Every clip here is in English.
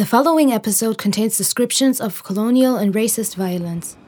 The following episode contains descriptions of colonial and racist violence.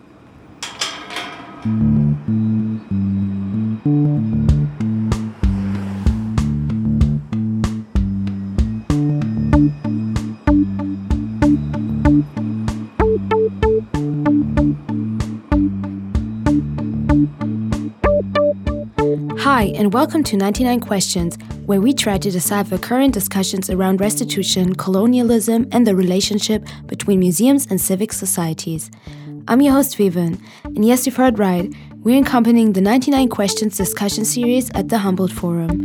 And welcome to 99 Questions, where we try to decipher current discussions around restitution, colonialism, and the relationship between museums and civic societies. I'm your host, Vivian, and yes, you've heard right, we're accompanying the 99 Questions discussion series at the Humboldt Forum.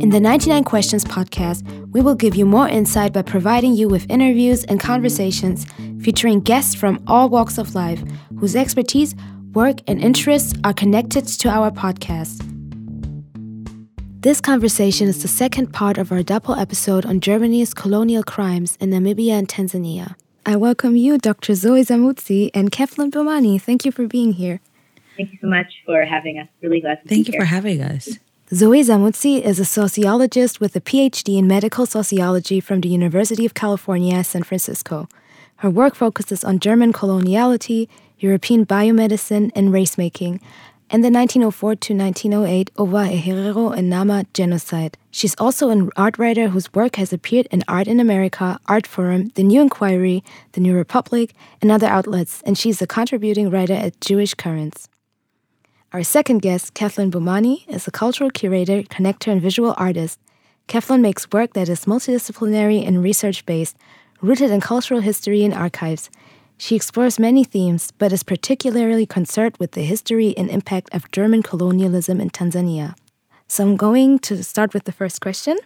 In the 99 Questions podcast, we will give you more insight by providing you with interviews and conversations featuring guests from all walks of life whose expertise work, and interests are connected to our podcast. This conversation is the second part of our double episode on Germany's colonial crimes in Namibia and Tanzania. I welcome you, Dr. Zoe Samudzi and Kathleen Bomani. Thank you for being here. Thank you so much for having us. Really glad to be here. Thank you here. for having us. Zoe Samudzi is a sociologist with a PhD in medical sociology from the University of California, San Francisco. Her work focuses on German coloniality, European biomedicine, and racemaking, and the 1904 to 1908 Ova Herero and Nama genocide. She's also an art writer whose work has appeared in Art in America, Art Forum, The New Inquiry, The New Republic, and other outlets, and she's a contributing writer at Jewish Currents. Our second guest, Kathleen Bomani, is a cultural curator, connector, and visual artist. Kathleen makes work that is multidisciplinary and research based, rooted in cultural history and archives. She explores many themes, but is particularly concerned with the history and impact of German colonialism in Tanzania. So I'm going to start with the first question.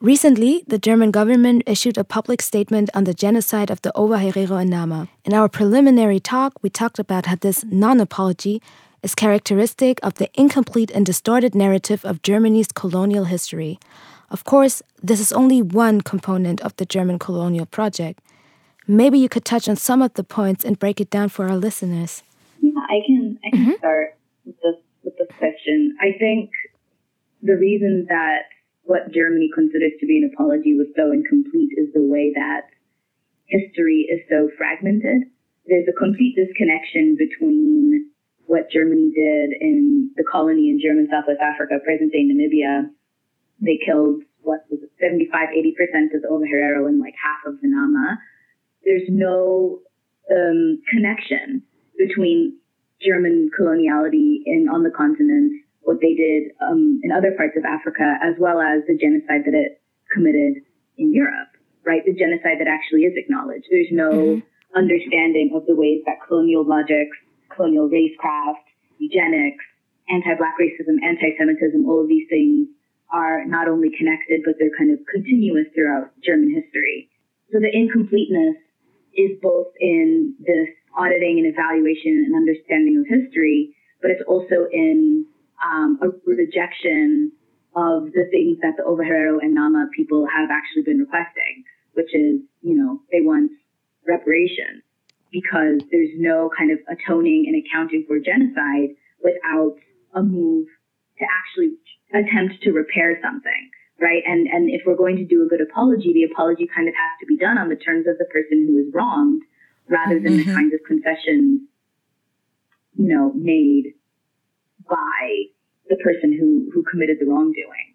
Recently, the German government issued a public statement on the genocide of the Owa and Nama. In our preliminary talk, we talked about how this non apology is characteristic of the incomplete and distorted narrative of Germany's colonial history. Of course, this is only one component of the German colonial project. Maybe you could touch on some of the points and break it down for our listeners. Yeah, I can. I can mm-hmm. start with this with this question. I think the reason that what Germany considers to be an apology was so incomplete is the way that history is so fragmented. There's a complete disconnection between what Germany did in the colony in German Southwest Africa, present day Namibia. They killed what was it, 75, 80% of the Ovaherero and like half of the Nama there's no um, connection between German coloniality in on the continent, what they did um, in other parts of Africa, as well as the genocide that it committed in Europe. Right, the genocide that actually is acknowledged. There's no mm-hmm. understanding of the ways that colonial logics, colonial racecraft, eugenics, anti-black racism, anti-Semitism, all of these things are not only connected, but they're kind of continuous throughout German history. So the incompleteness is both in this auditing and evaluation and understanding of history, but it's also in um, a rejection of the things that the Ovaherero and Nama people have actually been requesting, which is, you know, they want reparations because there's no kind of atoning and accounting for genocide without a move to actually attempt to repair something right? And and if we're going to do a good apology, the apology kind of has to be done on the terms of the person who is wronged, rather than mm-hmm. the kinds of concessions, you know, made by the person who who committed the wrongdoing.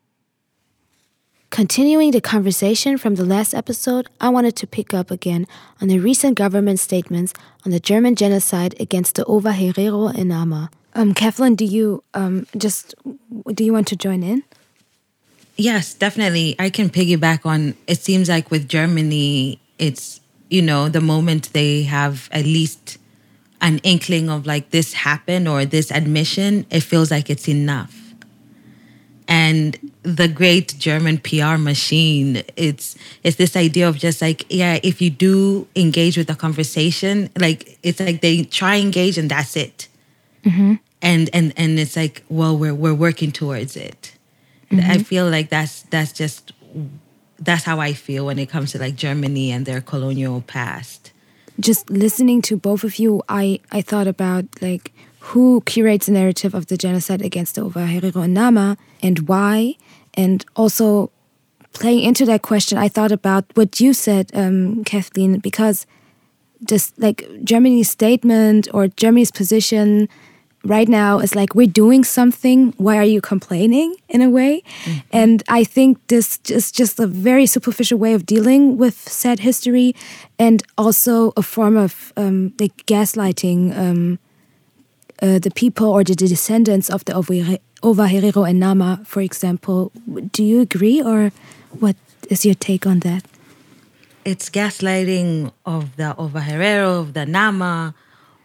Continuing the conversation from the last episode, I wanted to pick up again on the recent government statements on the German genocide against the Ova Herero in Nama. Um, Kathleen, do you um, just do you want to join in? Yes, definitely. I can piggyback on it seems like with Germany, it's, you know, the moment they have at least an inkling of like this happened or this admission, it feels like it's enough. And the great German PR machine, it's it's this idea of just like, yeah, if you do engage with the conversation, like it's like they try engage and that's it. Mm-hmm. And and and it's like, well, we're we're working towards it. Mm-hmm. I feel like that's that's just that's how I feel when it comes to like Germany and their colonial past. Just listening to both of you, I I thought about like who curates the narrative of the genocide against the Ovaherero and Nama and why, and also playing into that question, I thought about what you said, um, Kathleen, because just like Germany's statement or Germany's position right now is like we're doing something. Why are you complaining in a way? Mm -hmm. and i think this is just a very superficial way of dealing with sad history and also a form of um, like gaslighting um, uh, the people or the descendants of the Ovaherero and Nama for example. Do you agree or what is your take on that? It's gaslighting of the Ovaherero of the Nama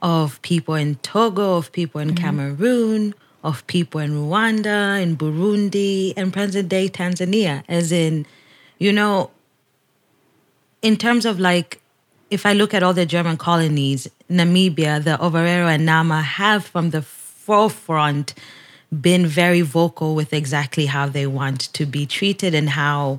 of people in Togo, of people in mm-hmm. Cameroon, of people in Rwanda, in Burundi, and present day Tanzania. As in, you know, in terms of like, if I look at all the German colonies, Namibia, the Ovaherero and Nama have from the forefront been very vocal with exactly how they want to be treated and how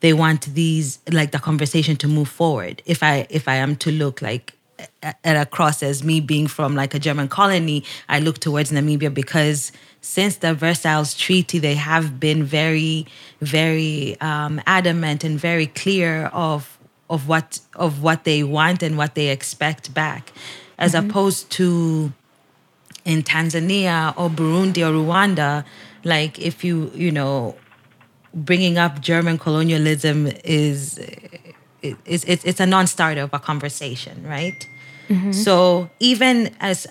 they want these like the conversation to move forward if i if i am to look like at a cross as me being from like a German colony, I look towards Namibia because since the Versailles Treaty, they have been very, very um, adamant and very clear of of what of what they want and what they expect back, as mm-hmm. opposed to in Tanzania or Burundi or Rwanda. Like if you you know, bringing up German colonialism is it's, it's, it's a non-starter of a conversation, right? Mm-hmm. So even as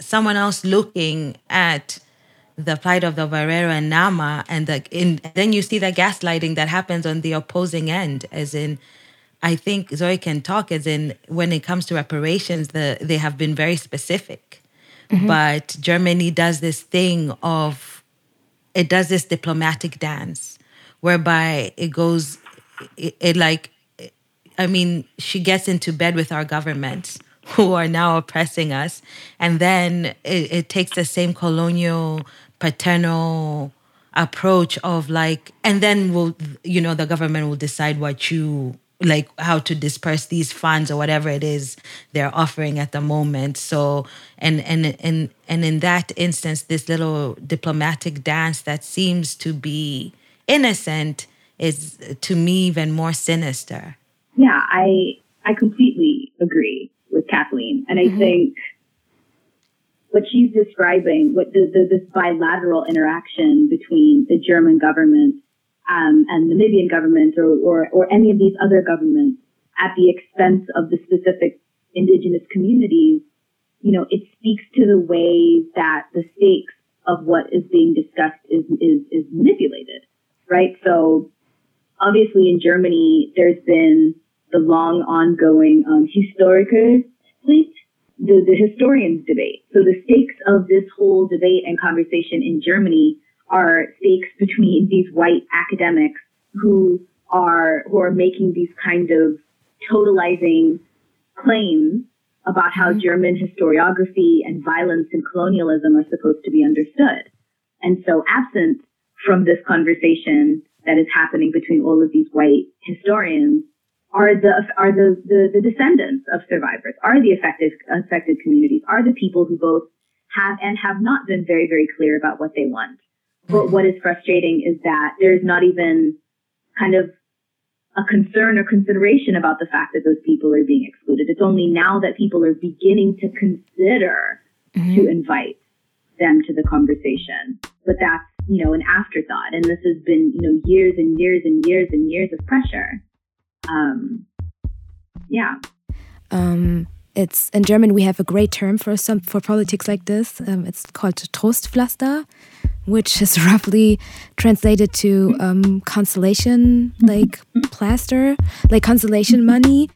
someone else looking at the plight of the Ovaherero and Nama, and the, in, then you see the gaslighting that happens on the opposing end, as in, I think Zoe can talk as in when it comes to reparations, the, they have been very specific. Mm-hmm. But Germany does this thing of, it does this diplomatic dance whereby it goes, it, it like I mean, she gets into bed with our government who are now oppressing us. And then it, it takes the same colonial, paternal approach of like, and then we'll, you know, the government will decide what you like how to disperse these funds or whatever it is they're offering at the moment. So and and and and in that instance this little diplomatic dance that seems to be innocent is to me even more sinister. Yeah, I I completely agree Kathleen, and I mm-hmm. think what she's describing, what the, the, this bilateral interaction between the German government um, and the Namibian government, or, or or any of these other governments, at the expense of the specific indigenous communities, you know, it speaks to the way that the stakes of what is being discussed is is is manipulated, right? So obviously in Germany, there's been the long ongoing um, historical split, the, the historians debate. So the stakes of this whole debate and conversation in Germany are stakes between these white academics who are who are making these kind of totalizing claims about how mm-hmm. German historiography and violence and colonialism are supposed to be understood. And so absent from this conversation that is happening between all of these white historians are the are the, the, the descendants of survivors, are the affected affected communities, are the people who both have and have not been very very clear about what they want. But what is frustrating is that there's not even kind of a concern or consideration about the fact that those people are being excluded. It's only now that people are beginning to consider mm-hmm. to invite them to the conversation. But that's, you know, an afterthought. And this has been, you know, years and years and years and years of pressure um, yeah. Um, it's in German. We have a great term for some for politics like this. Um, it's called Trostpflaster, which is roughly translated to um, consolation, like plaster, like consolation money.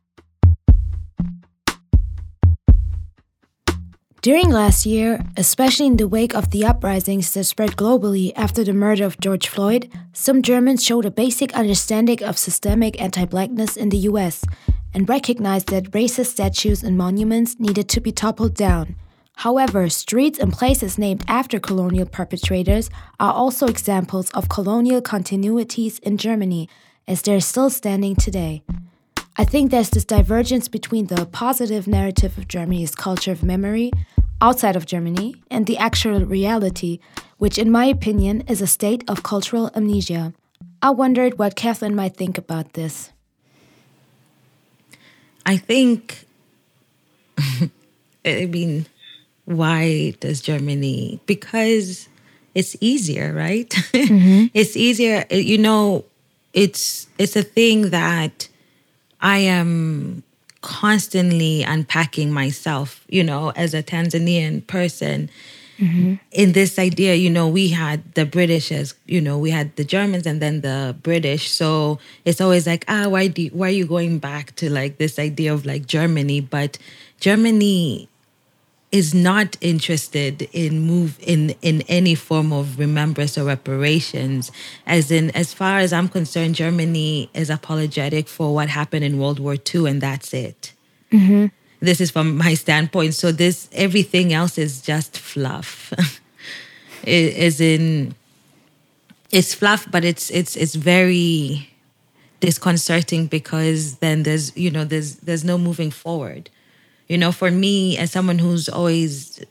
During last year, especially in the wake of the uprisings that spread globally after the murder of George Floyd, some Germans showed a basic understanding of systemic anti blackness in the US and recognized that racist statues and monuments needed to be toppled down. However, streets and places named after colonial perpetrators are also examples of colonial continuities in Germany, as they're still standing today. I think there's this divergence between the positive narrative of Germany's culture of memory outside of Germany and the actual reality, which, in my opinion, is a state of cultural amnesia. I wondered what Kathleen might think about this. I think, I mean, why does Germany? Because it's easier, right? Mm-hmm. it's easier. You know, it's it's a thing that I am constantly unpacking myself. You know, as a Tanzanian person. Mm-hmm. In this idea, you know, we had the British as you know, we had the Germans and then the British. So it's always like, ah, why do you, why are you going back to like this idea of like Germany? But Germany is not interested in move in in any form of remembrance or reparations. As in as far as i'm concerned germany is apologetic for what happened in world war ii and that's it. Mm-hmm. this is from my standpoint. So this everything else is just fluff. It is in it's fluff but it's it's it's very disconcerting because then there's you know there's there's no moving forward you know, for me as someone who's always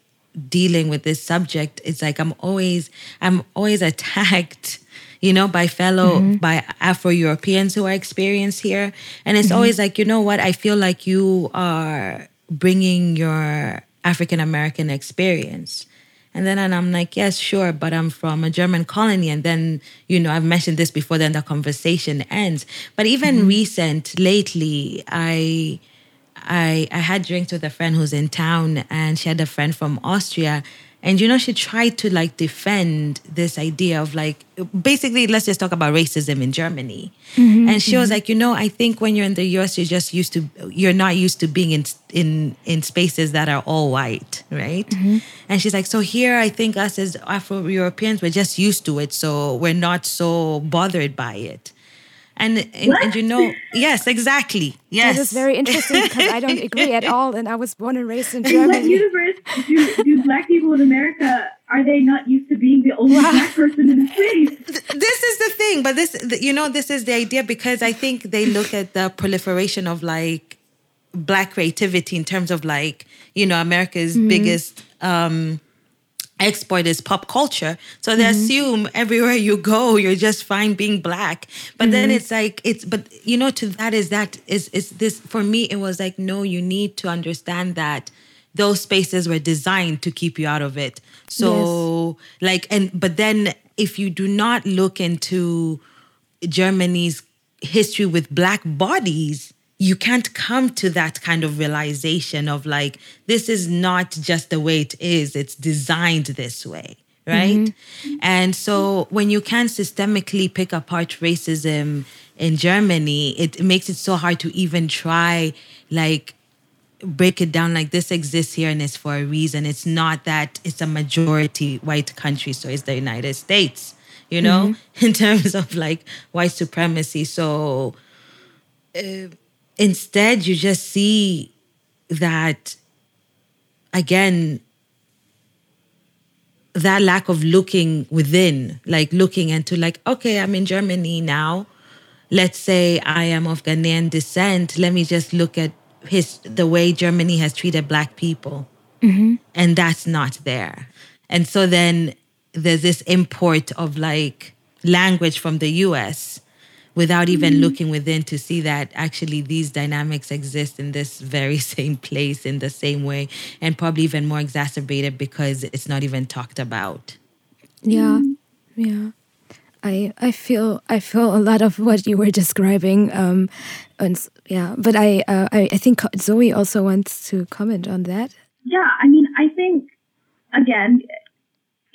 dealing with this subject, it's like I'm always I'm always attacked you know, by fellow, mm-hmm. by Afro Europeans who are experienced here. And it's mm-hmm. always like, you know what? I feel like you are bringing your African American experience. And then and I'm like, yes, sure, but I'm from a German colony. And then, you know, I've mentioned this before, then the conversation ends. But even mm-hmm. recent, lately, I I, I had drinks with a friend who's in town and she had a friend from Austria. And you know, she tried to like defend this idea of like basically, let's just talk about racism in Germany. Mm-hmm, and she mm-hmm. was like, you know, I think when you're in the US, you're just used to you're not used to being in in in spaces that are all white, right? Mm-hmm. And she's like, so here I think us as Afro Europeans, we're just used to it, so we're not so bothered by it. And, and, and, you know, yes, exactly. Yes. That is very interesting because I don't agree at all. And I was born and raised in Germany. In what universe do, do black people in America, are they not used to being the only wow. black person in the space? This is the thing. But this, you know, this is the idea because I think they look at the proliferation of like black creativity in terms of like, you know, America's mm-hmm. biggest, um, export is pop culture. So they mm-hmm. assume everywhere you go, you're just fine being black. But mm-hmm. then it's like it's but you know, to that is that is is this for me it was like, no, you need to understand that those spaces were designed to keep you out of it. So yes. like and but then if you do not look into Germany's history with black bodies, you can't come to that kind of realization of like this is not just the way it is it's designed this way right mm-hmm. and so when you can systemically pick apart racism in germany it makes it so hard to even try like break it down like this exists here and it's for a reason it's not that it's a majority white country so it's the united states you know mm-hmm. in terms of like white supremacy so uh, instead you just see that again that lack of looking within like looking into like okay i'm in germany now. Let's say i am of ghanaian descent. Let me just look at his the way germany has treated black people. Mm-hmm. and that's not there. And so then there's this import of like language from the us without even mm-hmm. looking within to see that actually these dynamics exist in this very same place in the same way and probably even more exacerbated because it's not even talked about yeah yeah I, I feel I feel a lot of what you were describing, um, and yeah. But I, uh, I I think Zoe also wants to comment on that. Yeah, I mean, I think again,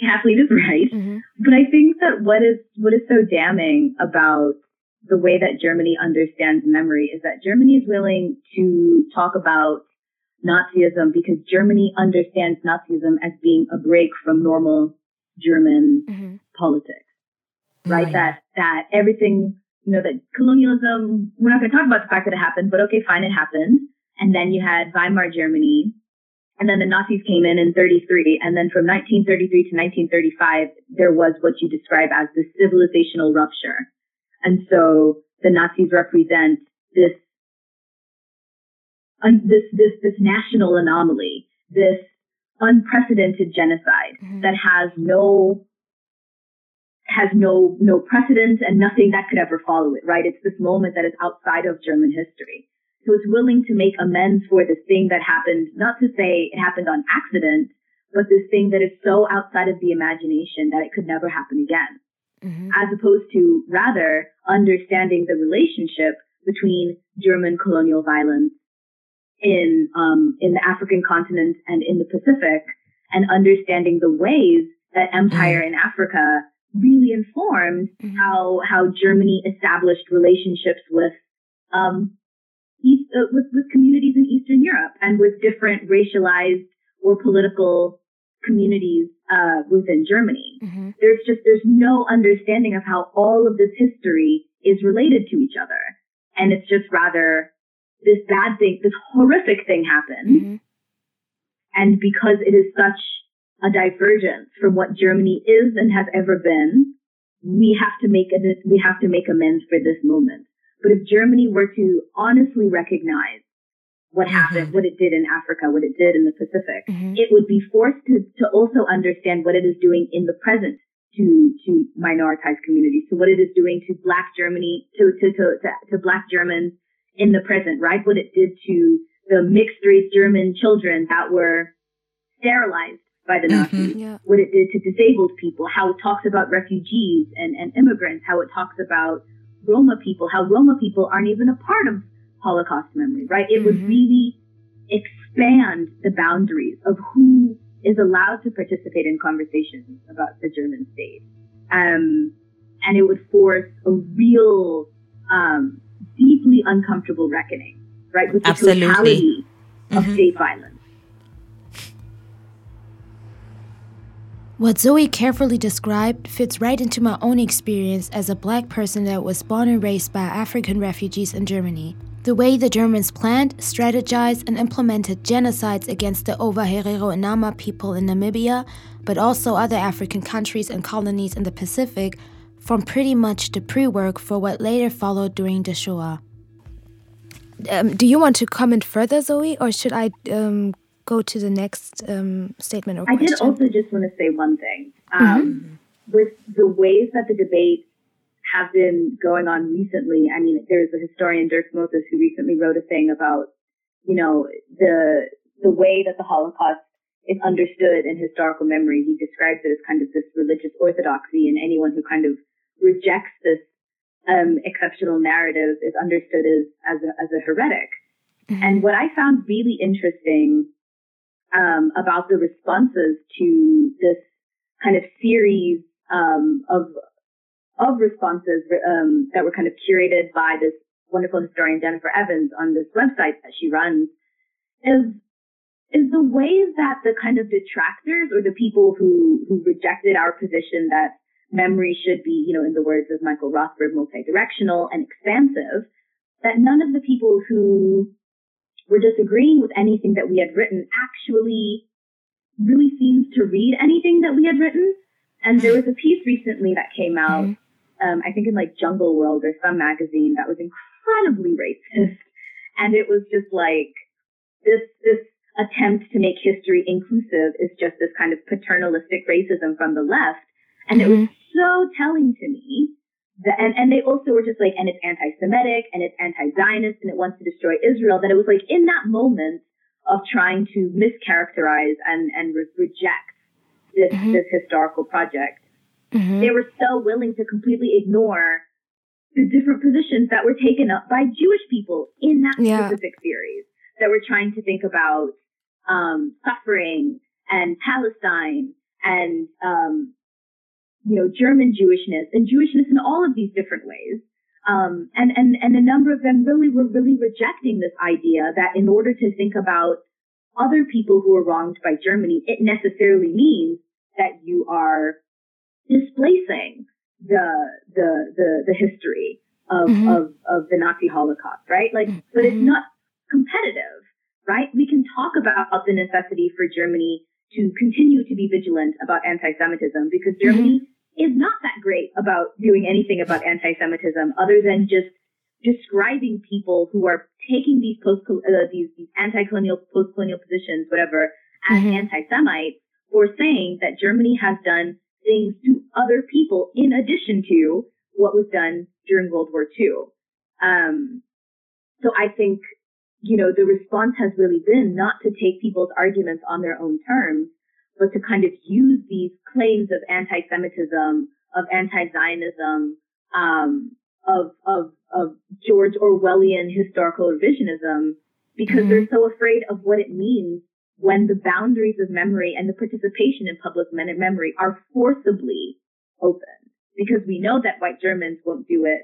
Kathleen is right, mm-hmm. but I think that what is what is so damning about the way that Germany understands memory is that Germany is willing to talk about Nazism because Germany understands Nazism as being a break from normal German mm-hmm. politics, right? That, that everything, you know, that colonialism, we're not going to talk about the fact that it happened, but okay, fine, it happened. And then you had Weimar Germany, and then the Nazis came in in 33. And then from 1933 to 1935, there was what you describe as the civilizational rupture and so the Nazis represent this, un, this, this, this national anomaly, this unprecedented genocide mm-hmm. that has no, has no no precedent and nothing that could ever follow it, right? It's this moment that is outside of German history. So it's willing to make amends for this thing that happened, not to say it happened on accident, but this thing that is so outside of the imagination that it could never happen again. Mm-hmm. As opposed to rather understanding the relationship between German colonial violence in um, in the African continent and in the Pacific, and understanding the ways that empire mm-hmm. in Africa really informed mm-hmm. how how Germany established relationships with um, East, uh, with, with communities in Eastern Europe and with different racialized or political communities uh, within Germany. Mm-hmm. There's just there's no understanding of how all of this history is related to each other, and it's just rather this bad thing, this horrific thing happened, mm-hmm. and because it is such a divergence from what Germany is and has ever been, we have to make a, we have to make amends for this moment. But if Germany were to honestly recognize what mm-hmm. happened, what it did in Africa, what it did in the Pacific, mm-hmm. it would be forced to, to also understand what it is doing in the present to, to minoritized communities, to what it is doing to black Germany, to, to, to, to, to black Germans in the present, right? What it did to the mixed race German children that were sterilized by the Nazis, mm-hmm. yeah. what it did to disabled people, how it talks about refugees and, and immigrants, how it talks about Roma people, how Roma people aren't even a part of Holocaust memory, right? It mm-hmm. would really expand the boundaries of who is allowed to participate in conversations about the German state. Um, and it would force a real, um, deeply uncomfortable reckoning, right, with the Absolutely. totality of mm-hmm. state violence. What Zoe carefully described fits right into my own experience as a black person that was born and raised by African refugees in Germany. The way the Germans planned, strategized, and implemented genocides against the Owa Herero and Nama people in Namibia, but also other African countries and colonies in the Pacific, formed pretty much the pre work for what later followed during the Shoah. Um, do you want to comment further, Zoe, or should I um, go to the next um, statement or I question. did also just want to say one thing. Um, mm-hmm. With the ways that the debates have been going on recently, I mean, there's a historian, Dirk Moses, who recently wrote a thing about, you know, the the way that the Holocaust is understood in historical memory. He describes it as kind of this religious orthodoxy, and anyone who kind of rejects this um, exceptional narrative is understood as as a, as a heretic. Mm-hmm. And what I found really interesting um, about the responses to this kind of series um, of of responses um, that were kind of curated by this wonderful historian Jennifer Evans on this website that she runs is is the ways that the kind of detractors or the people who who rejected our position that memory should be, you know, in the words of Michael Rothberg, multidirectional and expansive, that none of the people who were disagreeing with anything that we had written actually really seems to read anything that we had written. And there was a piece recently that came out, mm-hmm. Um, I think in like Jungle World or some magazine that was incredibly racist. And it was just like this, this attempt to make history inclusive is just this kind of paternalistic racism from the left. And mm-hmm. it was mm-hmm. so telling to me the, and, and they also were just like, and it's anti-Semitic and it's anti-Zionist and it wants to destroy Israel. That it was like in that moment of trying to mischaracterize and, and re- reject this, mm-hmm. this historical project, mm-hmm. they were so willing to completely ignore the different positions that were taken up by Jewish people in that yeah. specific series that were trying to think about um, suffering and Palestine and um, you know, German Jewishness and Jewishness in all of these different ways. Um, and, and, and a number of them really were really rejecting this idea that in order to think about other people who are wronged by Germany, it necessarily means that you are displacing the, the, the, the history of, mm-hmm. of, of the Nazi Holocaust, right? Like, mm-hmm. but it's not competitive, right? We can talk about the necessity for Germany to continue to be vigilant about anti-Semitism because Germany mm-hmm is not that great about doing anything about anti-Semitism other than just describing people who are taking these post uh, these, these anti-colonial post-colonial positions whatever as mm-hmm. anti-Semites or saying that Germany has done things to other people in addition to what was done during World War II. Um, so I think, you know, the response has really been not to take people's arguments on their own terms, but to kind of use these claims of anti-Semitism, of anti-Zionism, um, of, of, of George Orwellian historical revisionism, because mm-hmm. they're so afraid of what it means when the boundaries of memory and the participation in public memory are forcibly opened. Because we know that white Germans won't do it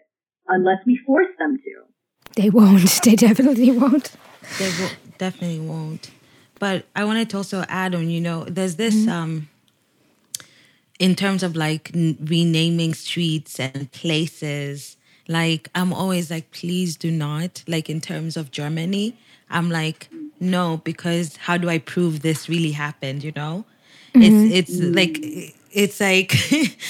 unless we force them to. They won't. They definitely won't. They will, definitely won't. But I wanted to also add on, you know, there's this mm-hmm. um in terms of like n- renaming streets and places, like I'm always like please do not like in terms of Germany, I'm like no because how do I prove this really happened, you know? Mm-hmm. It's it's like it's like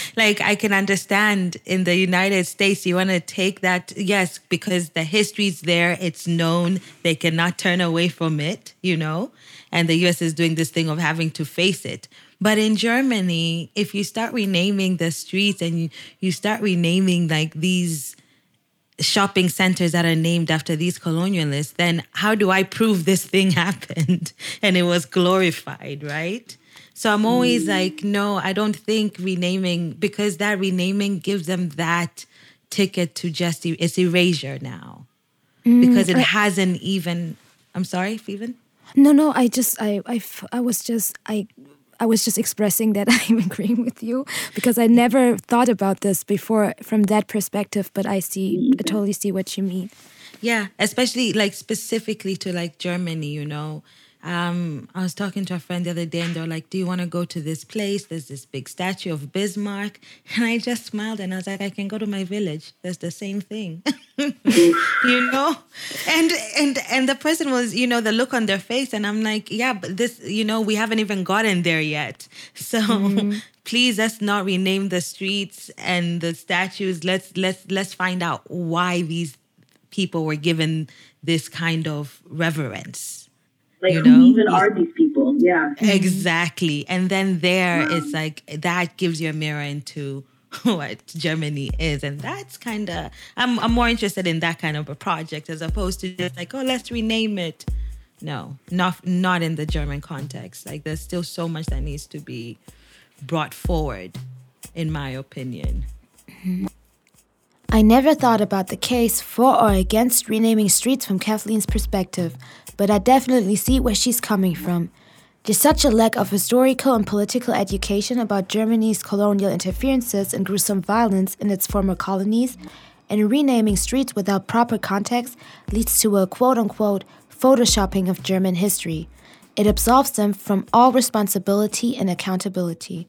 like i can understand in the united states you want to take that yes because the history's there it's known they cannot turn away from it you know and the us is doing this thing of having to face it but in germany if you start renaming the streets and you, you start renaming like these shopping centers that are named after these colonialists then how do i prove this thing happened and it was glorified right so I'm always mm. like, no, I don't think renaming because that renaming gives them that ticket to just it's erasure now mm, because it I, hasn't even. I'm sorry, even. No, no. I just I I I was just I. I was just expressing that I'm agreeing with you because I never thought about this before from that perspective, but I see, I totally see what you mean. Yeah, especially like specifically to like Germany, you know, um, I was talking to a friend the other day, and they're like, "Do you want to go to this place? There's this big statue of Bismarck." And I just smiled, and I was like, "I can go to my village. There's the same thing, you know." And and and the person was, you know, the look on their face, and I'm like, "Yeah, but this, you know, we haven't even gotten there yet. So mm-hmm. please, let's not rename the streets and the statues. Let's let's let's find out why these people were given this kind of reverence." Like, you know? who even are these people? Yeah. Exactly. And then there, wow. it's like that gives you a mirror into what Germany is. And that's kind of, I'm, I'm more interested in that kind of a project as opposed to just like, oh, let's rename it. No, not not in the German context. Like there's still so much that needs to be brought forward, in my opinion. Mm-hmm. I never thought about the case for or against renaming streets from Kathleen's perspective but I definitely see where she's coming from. There's such a lack of historical and political education about Germany's colonial interferences and gruesome violence in its former colonies, and renaming streets without proper context leads to a quote unquote photoshopping of German history. It absolves them from all responsibility and accountability.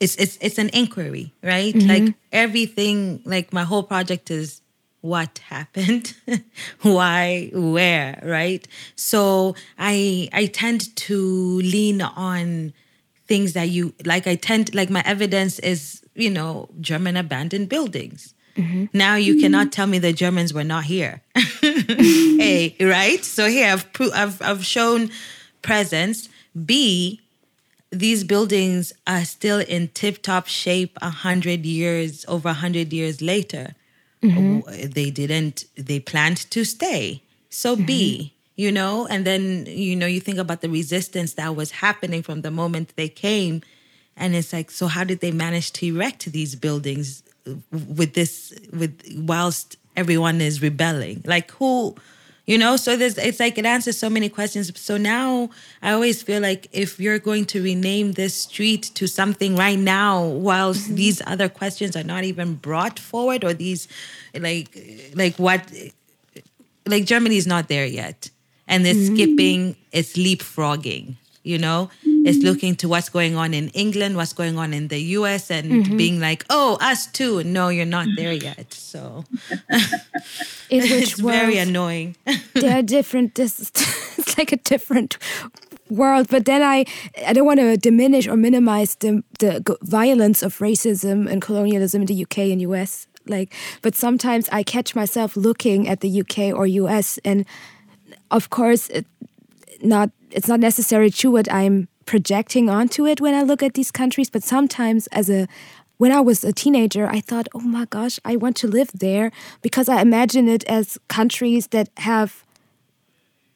It's, it's, it's an inquiry, right? Mm-hmm. Like everything, like my whole project is what happened why where right so i i tend to lean on things that you like i tend like my evidence is you know german abandoned buildings mm-hmm. now you mm-hmm. cannot tell me the germans were not here a right so here i've pro- I've, I've shown presence b these buildings are still in tip top shape a hundred years over a hundred years later Mm-hmm. They didn't, they planned to stay. So mm-hmm. be, you know, and then, you know, you think about the resistance that was happening from the moment they came. And it's like, so how did they manage to erect these buildings with this, with whilst everyone is rebelling? Like, who, you know so there's it's like it answers so many questions so now i always feel like if you're going to rename this street to something right now whilst mm-hmm. these other questions are not even brought forward or these like like what like germany's not there yet and it's mm-hmm. skipping it's leapfrogging you know it's looking to what's going on in England, what's going on in the US, and mm-hmm. being like, oh, us too. No, you're not there yet. So it's very annoying. They're different. This is, it's like a different world. But then I, I don't want to diminish or minimize the, the violence of racism and colonialism in the UK and US. Like, but sometimes I catch myself looking at the UK or US, and of course, it, not it's not necessarily true what I'm projecting onto it when I look at these countries, but sometimes as a when I was a teenager, I thought, oh my gosh, I want to live there because I imagine it as countries that have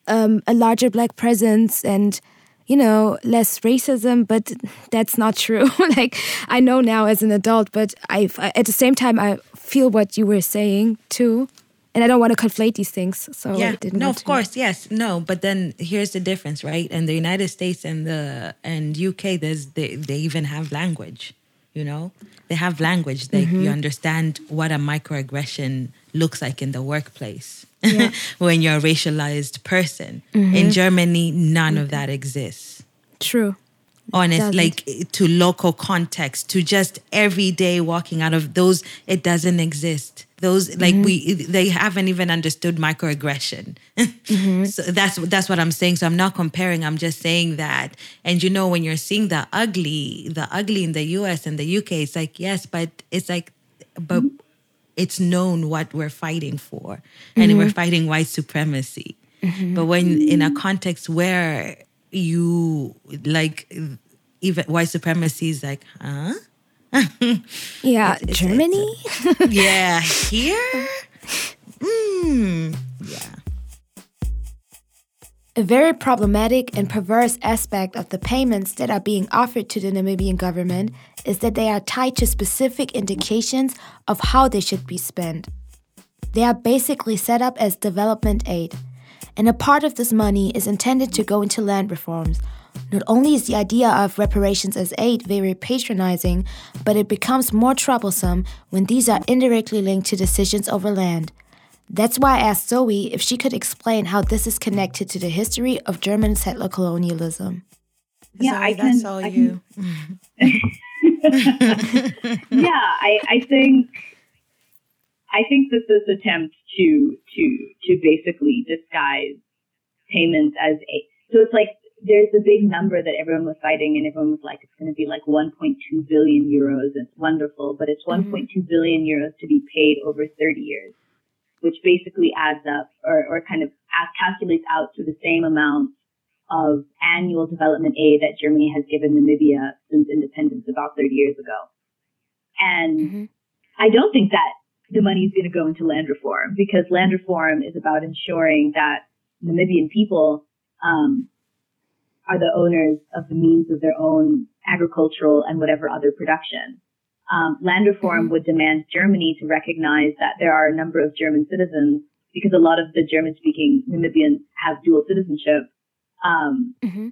um, a larger black presence and you know less racism but that's not true like i know now as an adult but i at the same time i feel what you were saying too and I don't want to conflate these things. So yeah, no, of course, yes, no. But then here's the difference, right? In the United States and the and UK, there's they they even have language. You know, they have language. They mm-hmm. you understand what a microaggression looks like in the workplace yeah. when you're a racialized person. Mm-hmm. In Germany, none mm-hmm. of that exists. True honest like to local context to just everyday walking out of those it doesn't exist those like mm-hmm. we they haven't even understood microaggression mm-hmm. so that's that's what i'm saying so i'm not comparing i'm just saying that and you know when you're seeing the ugly the ugly in the us and the uk it's like yes but it's like but mm-hmm. it's known what we're fighting for and we're mm-hmm. fighting white supremacy mm-hmm. but when in a context where you like even white supremacy is like, huh? Yeah, Germany? Yeah, here? Mm, yeah. A very problematic and perverse aspect of the payments that are being offered to the Namibian government is that they are tied to specific indications of how they should be spent. They are basically set up as development aid, and a part of this money is intended to go into land reforms. Not only is the idea of reparations as aid very patronizing, but it becomes more troublesome when these are indirectly linked to decisions over land. That's why I asked Zoe if she could explain how this is connected to the history of German settler colonialism. Yeah, Zoe, I can. That's all I you. Can, yeah, I, I think I think that this attempt to to to basically disguise payments as aid. so it's like there's a big number that everyone was citing and everyone was like it's going to be like 1.2 billion euros it's wonderful but it's mm-hmm. 1.2 billion euros to be paid over 30 years which basically adds up or, or kind of calculates out to the same amount of annual development aid that Germany has given Namibia since independence about 30 years ago. And mm-hmm. I don't think that the money is going to go into land reform because land reform is about ensuring that Namibian people um, are the owners of the means of their own agricultural and whatever other production. Um, land reform would demand Germany to recognize that there are a number of German citizens because a lot of the German speaking Namibians have dual citizenship. Um, mm-hmm.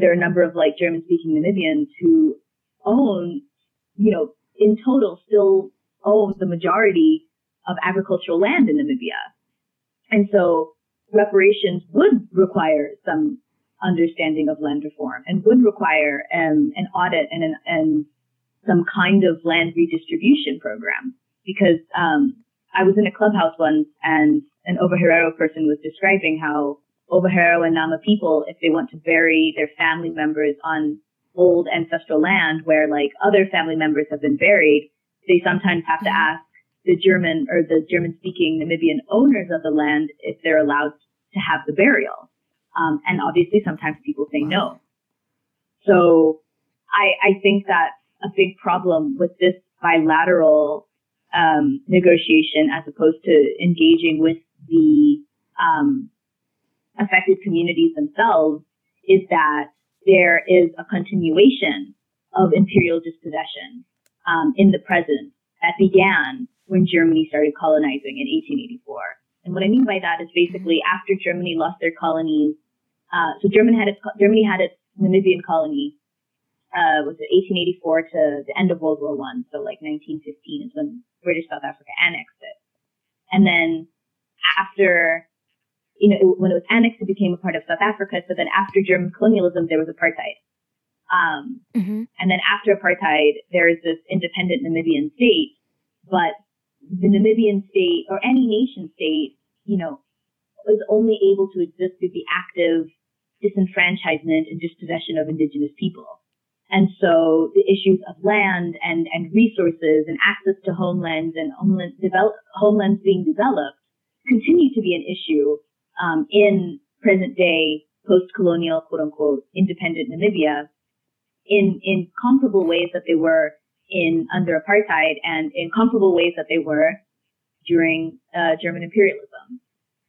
There are a number of like German speaking Namibians who own, you know, in total still own the majority of agricultural land in Namibia. And so reparations would require some understanding of land reform and would require um, an audit and, an, and some kind of land redistribution program. Because um, I was in a clubhouse once and an Ovaherero person was describing how Ovaherero and Nama people, if they want to bury their family members on old ancestral land where like other family members have been buried, they sometimes have to ask the German or the German speaking Namibian owners of the land if they're allowed to have the burial. Um, and obviously sometimes people say no. So I, I think that a big problem with this bilateral um, negotiation as opposed to engaging with the um, affected communities themselves is that there is a continuation of imperial dispossession um, in the present that began when Germany started colonizing in 1884. And what I mean by that is basically after Germany lost their colonies uh, so German had its, Germany had its Namibian colony, uh, was it 1884 to the end of World War One. So like 1915 is when British South Africa annexed it. And then after, you know, when it was annexed, it became a part of South Africa. So then after German colonialism, there was apartheid. Um, mm-hmm. and then after apartheid, there is this independent Namibian state, but the Namibian state or any nation state, you know, was only able to exist through the active disenfranchisement and dispossession of indigenous people. And so the issues of land and, and resources and access to homelands and homeland develop, homelands being developed continue to be an issue um, in present day post-colonial, quote unquote, independent Namibia in, in comparable ways that they were in under apartheid and in comparable ways that they were during uh, German imperialism.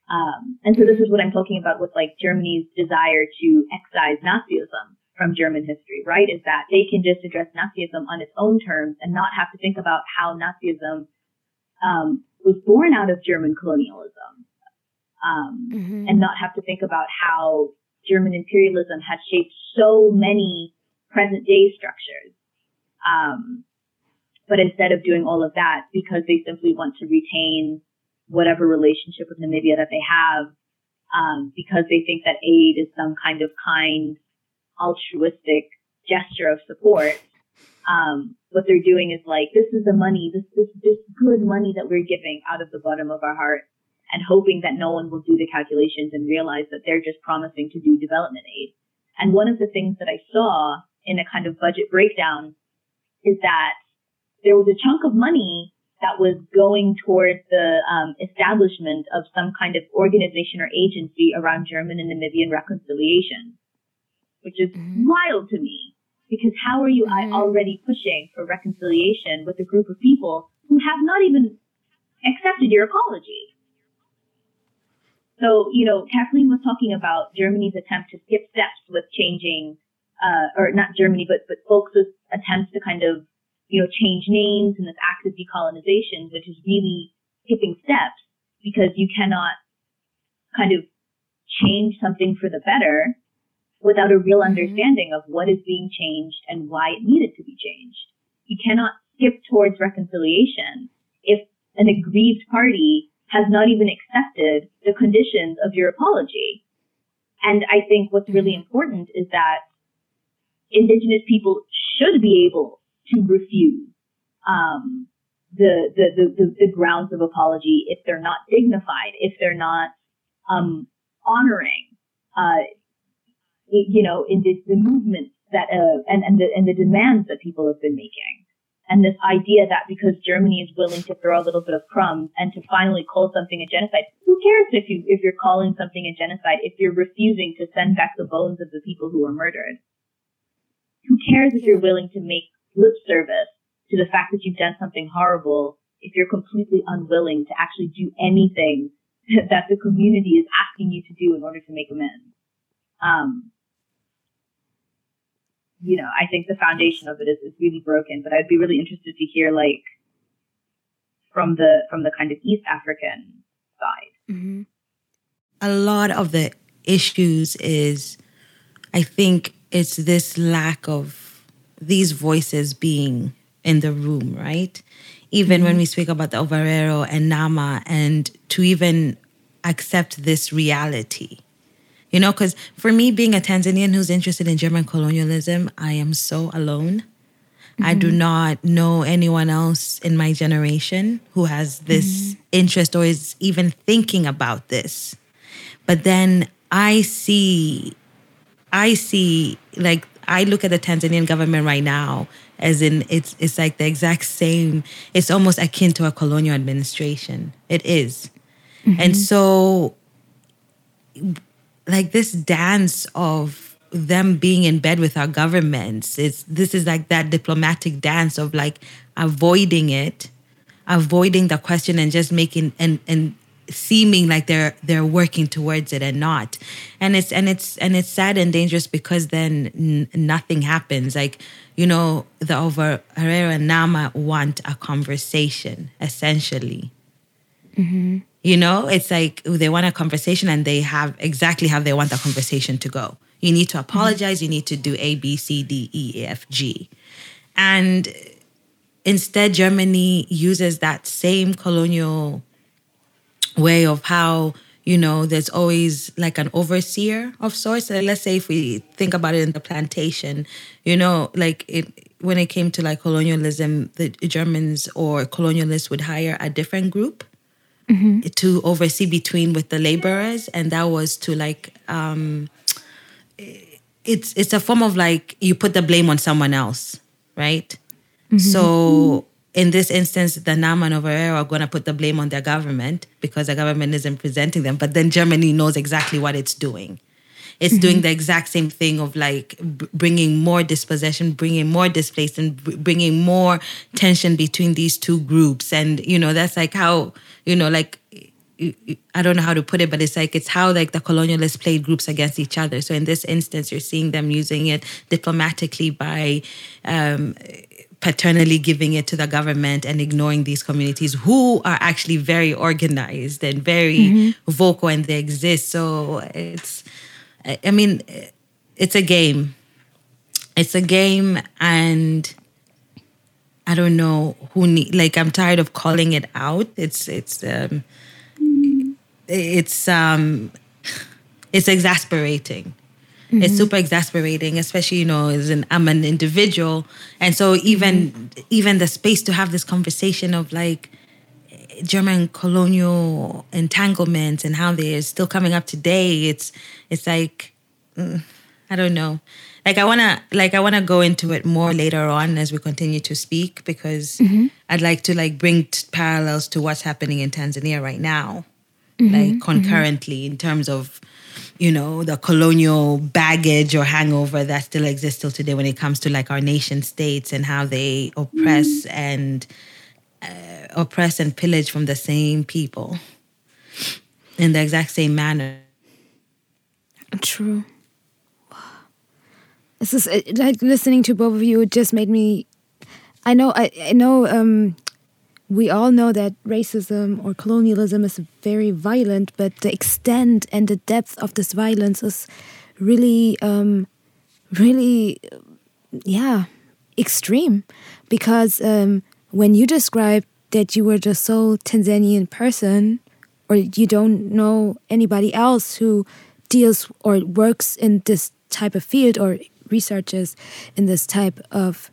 Um, and so this is what I'm talking about with like Germany's desire to excise Nazism from German history, right? Is that they can just address Nazism on its own terms and not have to think about how Nazism um, was born out of German colonialism, um, mm-hmm. and not have to think about how German imperialism had shaped so many present day structures. Um, but instead of doing all of that, because they simply want to retain whatever relationship with Namibia that they have, um, because they think that aid is some kind of kind, altruistic gesture of support. Um, what they're doing is like, this is the money, this, this, this good money that we're giving out of the bottom of our heart and hoping that no one will do the calculations and realize that they're just promising to do development aid. And one of the things that I saw in a kind of budget breakdown is that there was a chunk of money that was going towards the um, establishment of some kind of organization or agency around German and Namibian reconciliation, which is mm-hmm. wild to me. Because how are you mm-hmm. already pushing for reconciliation with a group of people who have not even accepted your apology? So, you know, Kathleen was talking about Germany's attempt to skip steps with changing, uh, or not Germany, but, but folks' attempts to kind of you know, change names and this act of decolonization, which is really skipping steps because you cannot kind of change something for the better without a real mm-hmm. understanding of what is being changed and why it needed to be changed. You cannot skip towards reconciliation if an aggrieved party has not even accepted the conditions of your apology. And I think what's really mm-hmm. important is that indigenous people should be able to refuse um, the, the, the, the, grounds of apology if they're not dignified, if they're not um, honoring, uh, you know, in the, the movements that uh, and and the and the demands that people have been making. And this idea that because Germany is willing to throw a little bit of crumbs and to finally call something a genocide, who cares if you if you're calling something a genocide if you're refusing to send back the bones of the people who were murdered? Who cares if you're willing to make lip service to the fact that you've done something horrible if you're completely unwilling to actually do anything that the community is asking you to do in order to make amends. Um, you know, I think the foundation of it is, is really broken, but I'd be really interested to hear like from the from the kind of East African side. Mm-hmm. A lot of the issues is, I think, it's this lack of these voices being in the room, right? Even mm-hmm. when we speak about the Ovaherero and Nama, and to even accept this reality. You know, because for me, being a Tanzanian who's interested in German colonialism, I am so alone. Mm-hmm. I do mm-hmm. not know anyone else in my generation who has this mm-hmm. interest or is even thinking about this. But then I see, I see like I look at the Tanzanian government right now as in it's it's like the exact same. It's almost akin to a colonial administration. It is. Mm-hmm. and so like this dance of them being in bed with our governments. It's this is like that diplomatic dance of like avoiding it, avoiding the question and just making and and seeming like they're they're working towards it and not. And it's and it's and it's sad and dangerous because then n- nothing happens. Like you know the over herrera and nama want a conversation essentially. Mm-hmm. you know it's like they want a conversation and they have exactly how they want the conversation to go. You need to apologize mm-hmm. you need to do a b c d e f g. And instead germany uses that same colonial way of how you know there's always like an overseer of sorts let's say if we think about it in the plantation you know like it when it came to like colonialism the germans or colonialists would hire a different group mm-hmm. to oversee between with the laborers and that was to like um it's it's a form of like you put the blame on someone else right mm-hmm. so in this instance, the Nama and Ovaherero are going to put the blame on their government because the government isn't presenting them. But then Germany knows exactly what it's doing. it's mm-hmm. doing the exact same thing of like b- bringing more dispossession, bringing more displaced, and b- bringing more tension between these two groups. And you know, that's like how you know, like I don't know how to put it, but it's like it's how like the colonialists played groups against each other. So in this instance, you're seeing them using it diplomatically by um, paternally giving it to the government and ignoring these communities who are actually very organized and very mm-hmm. vocal and they exist. So it's, I mean, it's a game. It's a game, and I don't know who need. Like, I'm tired of calling it out. It's it's um, it's um, it's exasperating Mm-hmm. It's super exasperating, especially you know, as an I'm an individual, and so even mm-hmm. even the space to have this conversation of like German colonial entanglements and how they're still coming up today. It's it's like mm, I don't know. Like I wanna like I wanna go into it more later on as we continue to speak because mm-hmm. I'd like to like bring t- parallels to what's happening in Tanzania right now, mm-hmm. like mm-hmm. concurrently in terms of you know, the colonial baggage or hangover that still exists till today when it comes to like our nation states and how they oppress mm. and uh, oppress and pillage from the same people in the exact same manner. True. This is like listening to both of you. It just made me. I know. I, I know. Um, we all know that racism or colonialism is very violent, but the extent and the depth of this violence is really, um, really, yeah, extreme. Because um, when you describe that you were just so Tanzanian person, or you don't know anybody else who deals or works in this type of field or researches in this type of,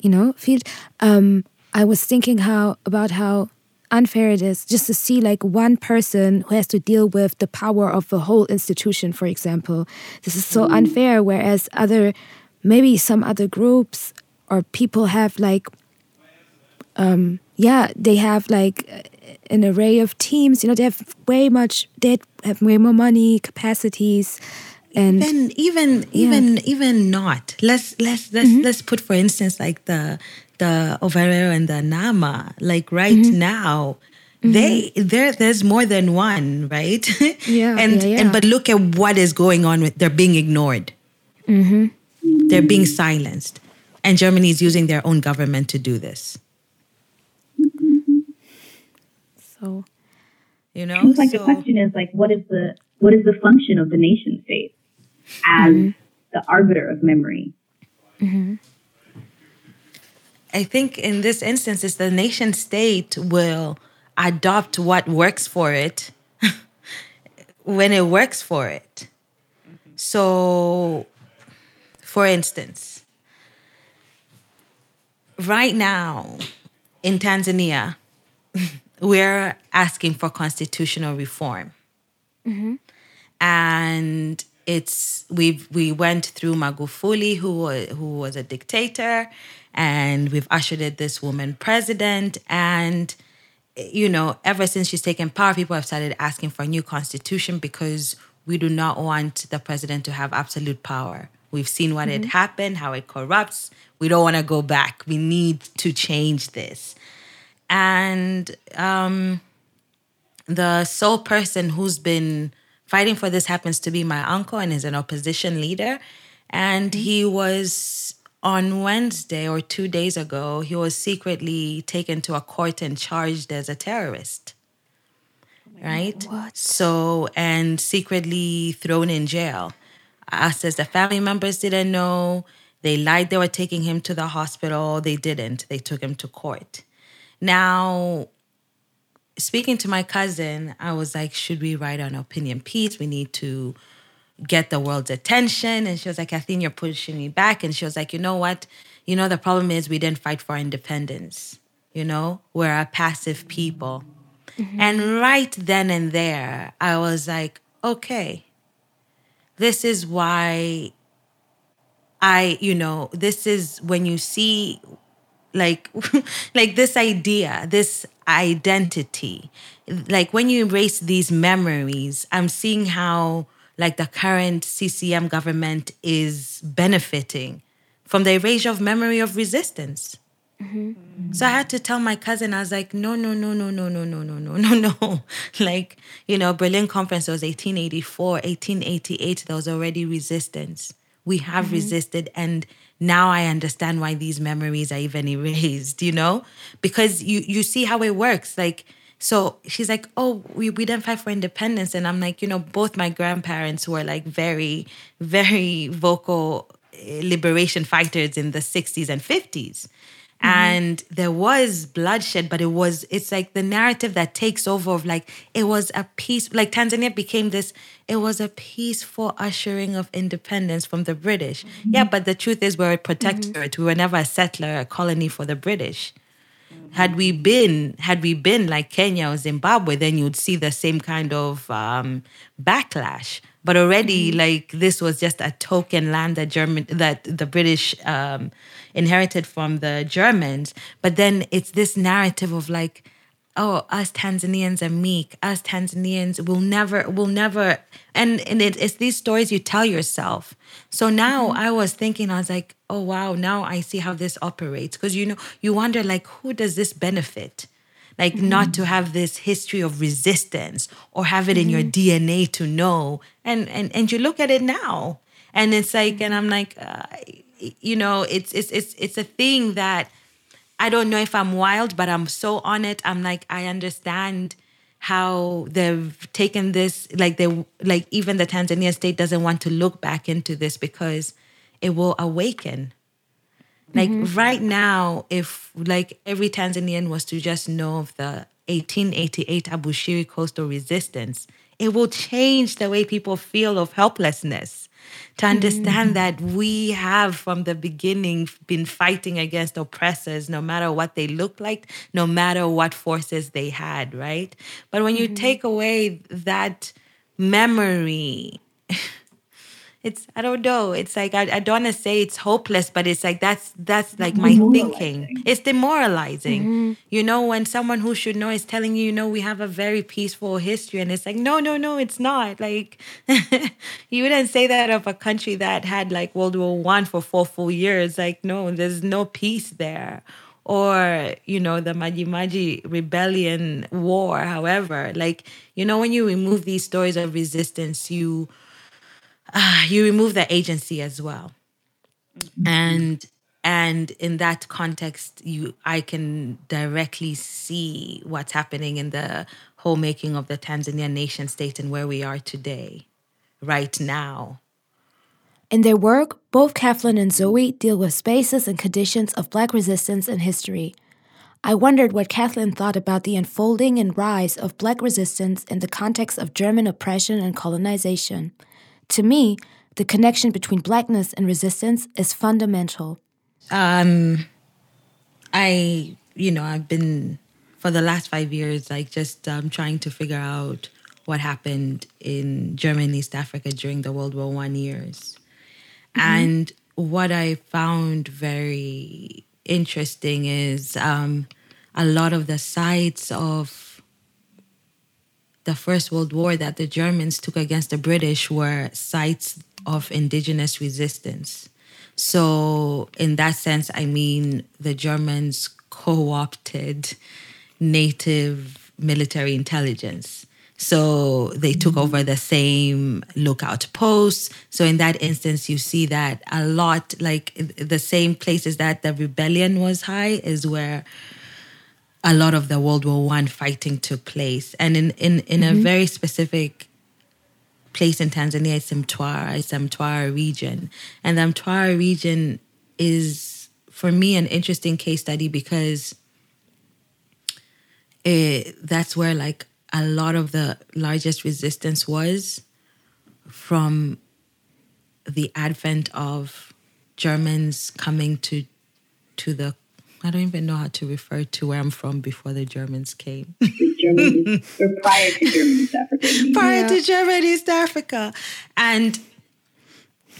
you know, field. Um, I was thinking how about how unfair it is just to see like one person who has to deal with the power of the whole institution for example this is so unfair whereas other maybe some other groups or people have like um yeah they have like an array of teams you know they have way much they have way more money capacities and even even yeah. even even not let's let's let's mm-hmm. let's put for instance like the the Ovaherero and the Nama, like right mm-hmm. now, mm-hmm. they there there's more than one, right? Yeah. and yeah, yeah. and but look at what is going on with they're being ignored. Mm-hmm. They're being silenced. And Germany is using their own government to do this. So you know, like so, the question is like what is the what is the function of the nation state as mm-hmm. the arbiter of memory? Mm-hmm. I think in this instance, is the nation state will adopt what works for it when it works for it. So, for instance, right now in Tanzania, we're asking for constitutional reform. Mm-hmm. And it's we've we went through Magufuli, who who was a dictator, and we've ushered in this woman president. And you know ever since she's taken power people have started asking for a new constitution because we do not want the president to have absolute power. We've seen what mm-hmm. had happened how it corrupts. We don't want to go back. We need to change this. And um, the sole person who's been fighting for this happens to be my uncle and is an opposition leader. And mm-hmm. he was on Wednesday or two days ago, he was secretly taken to a court and charged as a terrorist. Right? What? So, and secretly thrown in jail. Us as the family members didn't know. They lied they were taking him to the hospital. They didn't. They took him to court. Now, speaking to my cousin, I was like, should we write an opinion piece? We need to get the world's attention. And she was like, Kathleen, you're pushing me back. And she was like, you know what? You know, the problem is we didn't fight for independence. You know, we're a passive people. Mm-hmm. And right then and there, I was like, okay, this is why I, you know, this is when you see like like this idea, this identity. Like when you erase these memories, I'm seeing how like the current CCM government is benefiting from the erasure of memory of resistance. Mm-hmm. So I had to tell my cousin, I was like, no, no, no, no, no, no, no, no, no, no, no. like, you know, Berlin Conference was 1884, 1888, there was already resistance. We have mm-hmm. resisted and now I understand why these memories are even erased, you know? Because you you see how it works. Like, so she's like, Oh, we, we didn't fight for independence. And I'm like, you know, both my grandparents were like very, very vocal eh, liberation fighters in the 60s and 50s. Mm-hmm. And there was bloodshed, but it was, it's like the narrative that takes over of like, it was a peace, like Tanzania became this, it was a peaceful ushering of independence from the British. Mm-hmm. Yeah, but the truth is we're a protectorate. Mm-hmm. We were never a settler, a colony for the British. Had we been, had we been like Kenya or Zimbabwe, then you'd see the same kind of um, backlash. But already, mm-hmm. like this was just a token land that German, that the British um, inherited from the Germans. But then it's this narrative of like, oh, us Tanzanians are meek. Us Tanzanians will never, will never. And, and it, it's these stories you tell yourself. So now mm-hmm. I was thinking, I was like, oh, wow, now I see how this operates. Because, you know, you wonder, like, who does this benefit? Like, mm-hmm. not to have this history of resistance or have it mm-hmm. in your mm-hmm. DNA to know. And, and, and you look at it now. And it's like, and I'm like, uh, you know, it's, it's, it's, it's a thing that I don't know if I'm wild, but I'm so on it. I'm like, I understand how they've taken this like they like even the Tanzania state doesn't want to look back into this because it will awaken. Like mm-hmm. right now, if like every Tanzanian was to just know of the 1888 Abushiri coastal resistance, it will change the way people feel of helplessness to understand mm. that we have from the beginning been fighting against oppressors no matter what they look like no matter what forces they had right but when you mm-hmm. take away that memory it's I don't know. It's like I, I don't want to say it's hopeless, but it's like that's that's like my thinking. It's demoralizing. Mm-hmm. You know, when someone who should know is telling you, you know, we have a very peaceful history, and it's like, no, no, no, it's not. Like you wouldn't say that of a country that had like World War One for four full years. Like, no, there's no peace there. Or, you know, the Maji Maji rebellion war, however. Like, you know, when you remove these stories of resistance, you uh, you remove the agency as well. Mm-hmm. And and in that context you I can directly see what's happening in the whole making of the Tanzania nation state and where we are today, right now. In their work, both Kathleen and Zoe deal with spaces and conditions of Black resistance and history. I wondered what Kathleen thought about the unfolding and rise of Black resistance in the context of German oppression and colonization, to me, the connection between blackness and resistance is fundamental. Um, I, you know, I've been for the last five years, like just um, trying to figure out what happened in Germany, East Africa during the World War One years, mm-hmm. and what I found very interesting is um, a lot of the sites of the First World War that the Germans took against the British were sites of indigenous resistance. So, in that sense, I mean, the Germans co opted native military intelligence. So they took mm-hmm. over the same lookout posts. So in that instance, you see that a lot, like the same places that the rebellion was high, is where a lot of the World War One fighting took place, and in in in mm-hmm. a very specific place in Tanzania, it's Mtwara, it's Mtwara region, and the Mtwara region is for me an interesting case study because it, that's where like a lot of the largest resistance was from the advent of Germans coming to to the I don't even know how to refer to where I'm from before the Germans came. Germany, or prior to Germany, East Africa. Prior yeah. to Germany, East Africa. And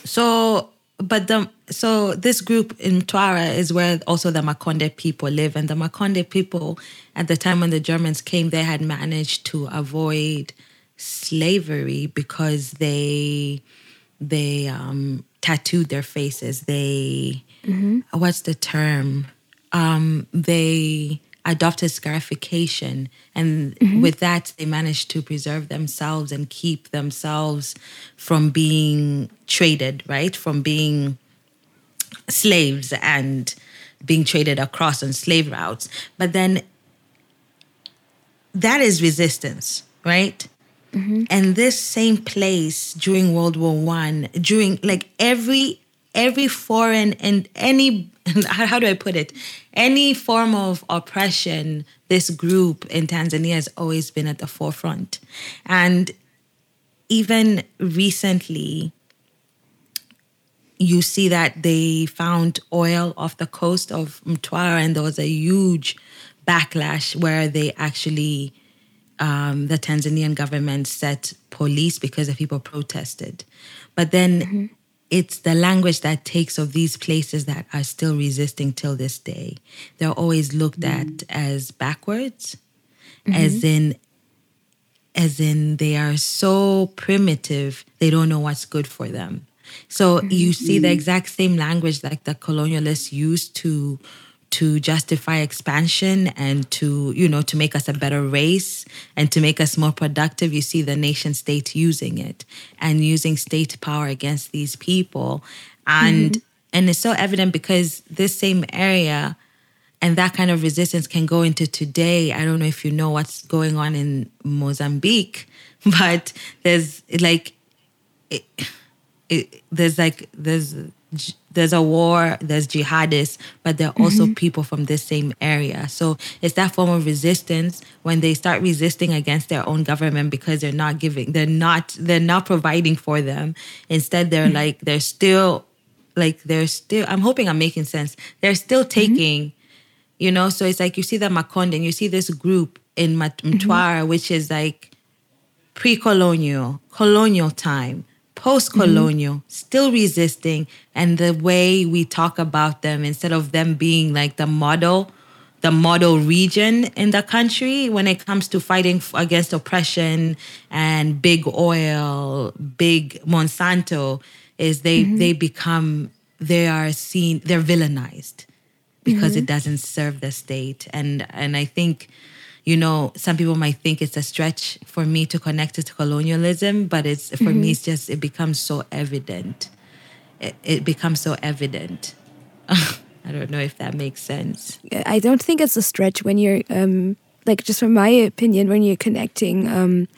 so, but the, so this group in Mtwara is where also the Makonde people live. And the Makonde people, at the time when the Germans came, they had managed to avoid slavery because they they um, tattooed their faces. They mm-hmm. what's the term? Um, they adopted scarification, and mm-hmm. with that, they managed to preserve themselves and keep themselves from being traded, right? From being slaves and being traded across on slave routes. But then that is resistance, right? Mm-hmm. And this same place during World War One, during like every every foreign and any how do I put it? Any form of oppression, this group in Tanzania has always been at the forefront. And even recently, you see that they found oil off the coast of Mtwara, and there was a huge backlash where they actually, um, the Tanzanian government set police because the people protested. But then mm-hmm. It's the language that takes of these places that are still resisting till this day. They're always looked mm-hmm. at as backwards, mm-hmm. as in as in they are so primitive they don't know what's good for them so you see the exact same language like the colonialists used to to justify expansion and to you know to make us a better race and to make us more productive you see the nation state using it and using state power against these people and mm-hmm. and it's so evident because this same area and that kind of resistance can go into today i don't know if you know what's going on in mozambique but there's like it, it, there's like there's there's a war, there's jihadists, but there are also mm-hmm. people from this same area. So it's that form of resistance when they start resisting against their own government because they're not giving, they're not, they're not providing for them. Instead, they're mm-hmm. like, they're still, like, they're still, I'm hoping I'm making sense. They're still mm-hmm. taking, mm-hmm. you know, so it's like you see the Makonde and you see this group in mm-hmm. Mtwara, which is like pre colonial, colonial time post colonial, mm-hmm. still resisting. And the way we talk about them, instead of them being like the model, the model region in the country when it comes to fighting against oppression and big oil, big Monsanto, is they mm-hmm. they become they are seen they're villainized because mm-hmm. it doesn't serve the state and and I think you know, some people might think it's a stretch for me to connect it to colonialism, but it's for mm-hmm. me, it's just it becomes so evident. It, it becomes so evident. I don't know if that makes sense. I don't think it's a stretch when you're, um, like, just from my opinion, when you're connecting um,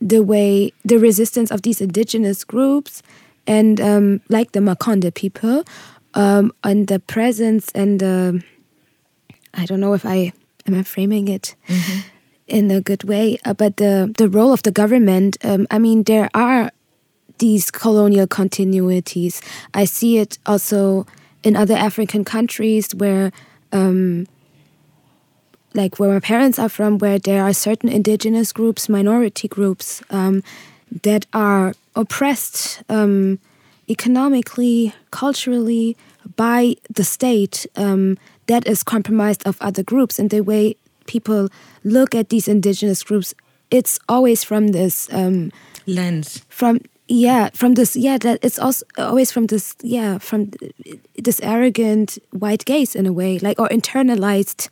the way the resistance of these indigenous groups and um, like the Makonde people um, and the presence and uh, I don't know if I am I framing it mm-hmm. in a good way? Uh, but the the role of the government, um, I mean, there are these colonial continuities. I see it also in other African countries where. Um, like where my parents are from, where there are certain indigenous groups, minority groups um, that are oppressed um, economically, culturally by the state. That is compromised of other groups and the way people look at these indigenous groups it's always from this um, lens. from yeah from this yeah that it's also always from this yeah from this arrogant white gaze in a way like or internalized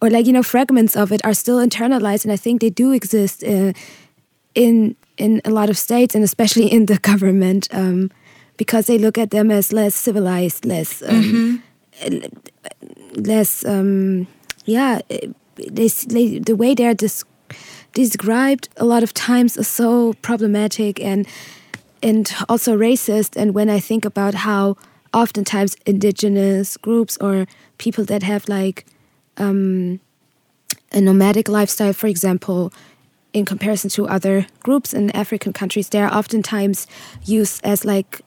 or like you know fragments of it are still internalized and i think they do exist uh, in in a lot of states and especially in the government um, because they look at them as less civilized less um, mm -hmm less um, yeah they, they, the way they're des described a lot of times is so problematic and and also racist. And when i think about how oftentimes indigenous groups or people that have like um, a nomadic lifestyle for example in comparison to other groups in african countries they're oftentimes used as like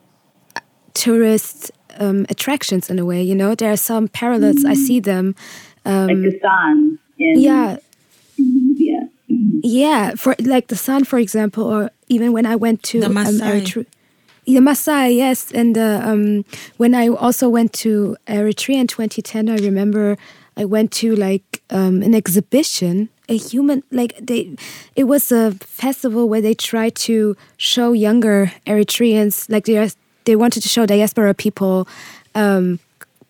tourist um, attractions in a way. You know, there are some parallels. Mm -hmm. I see them. Um, like the San. yeah. Yeah. Yeah, for like the San, for example, or even when I went to the um, Maasai. Um, the Maasai, yes, and uh, um, when I also went to Eritrea in 2010, I remember I went to like um, an exhibition a human like they it was a festival where they tried to show younger Eritreans like they they wanted to show diaspora people um,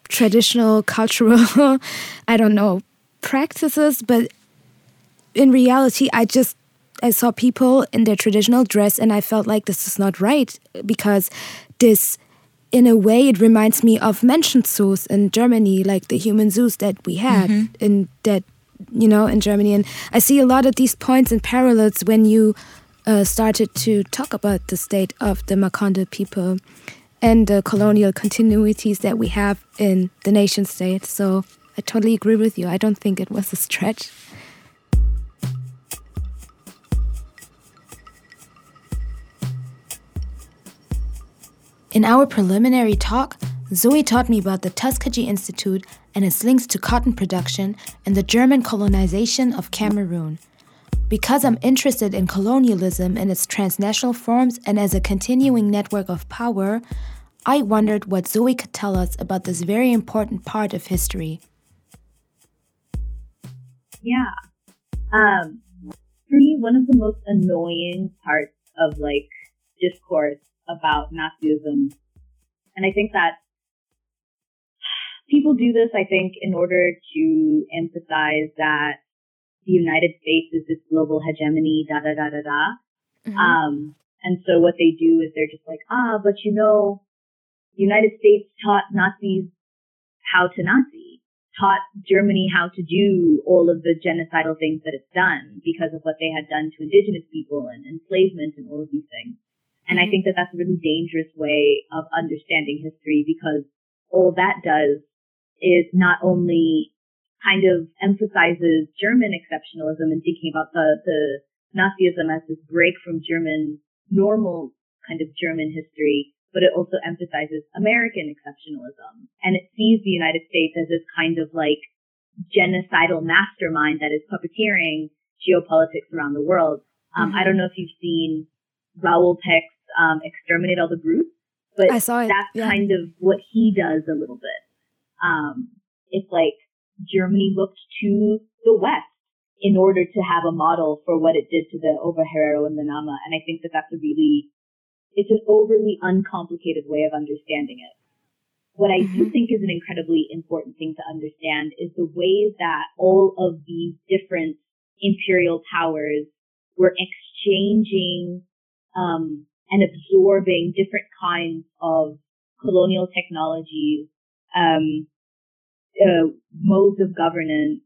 traditional cultural I don't know practices but in reality I just I saw people in their traditional dress and I felt like this is not right because this in a way it reminds me of mentioned zoos in Germany like the human zoos that we had mm -hmm. in that you know in Germany and I see a lot of these points and parallels when you uh, started to talk about the state of the Makonde people and the colonial continuities that we have in the nation state so I totally agree with you I don't think it was a stretch. In our preliminary talk, Zoe taught me about the Tuskegee Institute and its links to cotton production and the German colonization of Cameroon. Because I'm interested in colonialism in its transnational forms and as a continuing network of power, I wondered what Zoe could tell us about this very important part of history. Yeah. Um, for me, one of the most annoying parts of like discourse about Nazism. And I think that people do this, I think, in order to emphasize that the United States is this global hegemony, da da da da da. Mm-hmm. Um, and so what they do is they're just like, ah, but you know, the United States taught Nazis how to Nazi, taught Germany how to do all of the genocidal things that it's done because of what they had done to indigenous people and enslavement and all of these things. And I mm-hmm. think that that's a really dangerous way of understanding history because all that does is not only kind of emphasizes German exceptionalism and thinking about the, the Nazism as this break from German normal kind of German history, but it also emphasizes American exceptionalism. And it sees the United States as this kind of like genocidal mastermind that is puppeteering geopolitics around the world. Um, mm-hmm. I don't know if you've seen Raoul Peck's um, Exterminate All the Brutes, but I saw it. that's yeah. kind of what he does a little bit. Um, it's like Germany looked to the West in order to have a model for what it did to the Ovaherero and the Nama. And I think that that's a really, it's an overly uncomplicated way of understanding it. What I mm-hmm. do think is an incredibly important thing to understand is the ways that all of these different imperial powers were exchanging um, and absorbing different kinds of colonial technologies, um, uh, modes of governance,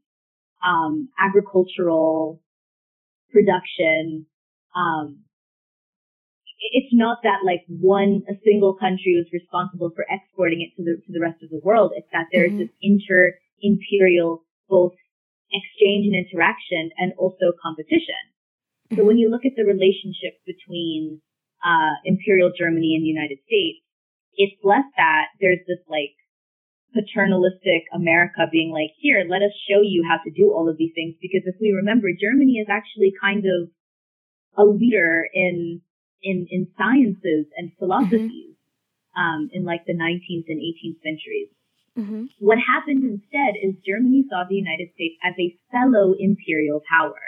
um, agricultural production. Um, it's not that like one a single country was responsible for exporting it to the to the rest of the world. It's that there's mm-hmm. this inter imperial both exchange and interaction and also competition. So when you look at the relationship between uh, Imperial Germany and the United States, it's less that there's this like paternalistic America being like, here, let us show you how to do all of these things. Because if we remember, Germany is actually kind of a leader in in in sciences and philosophies mm-hmm. um, in like the 19th and 18th centuries. Mm-hmm. What happened instead is Germany saw the United States as a fellow imperial power.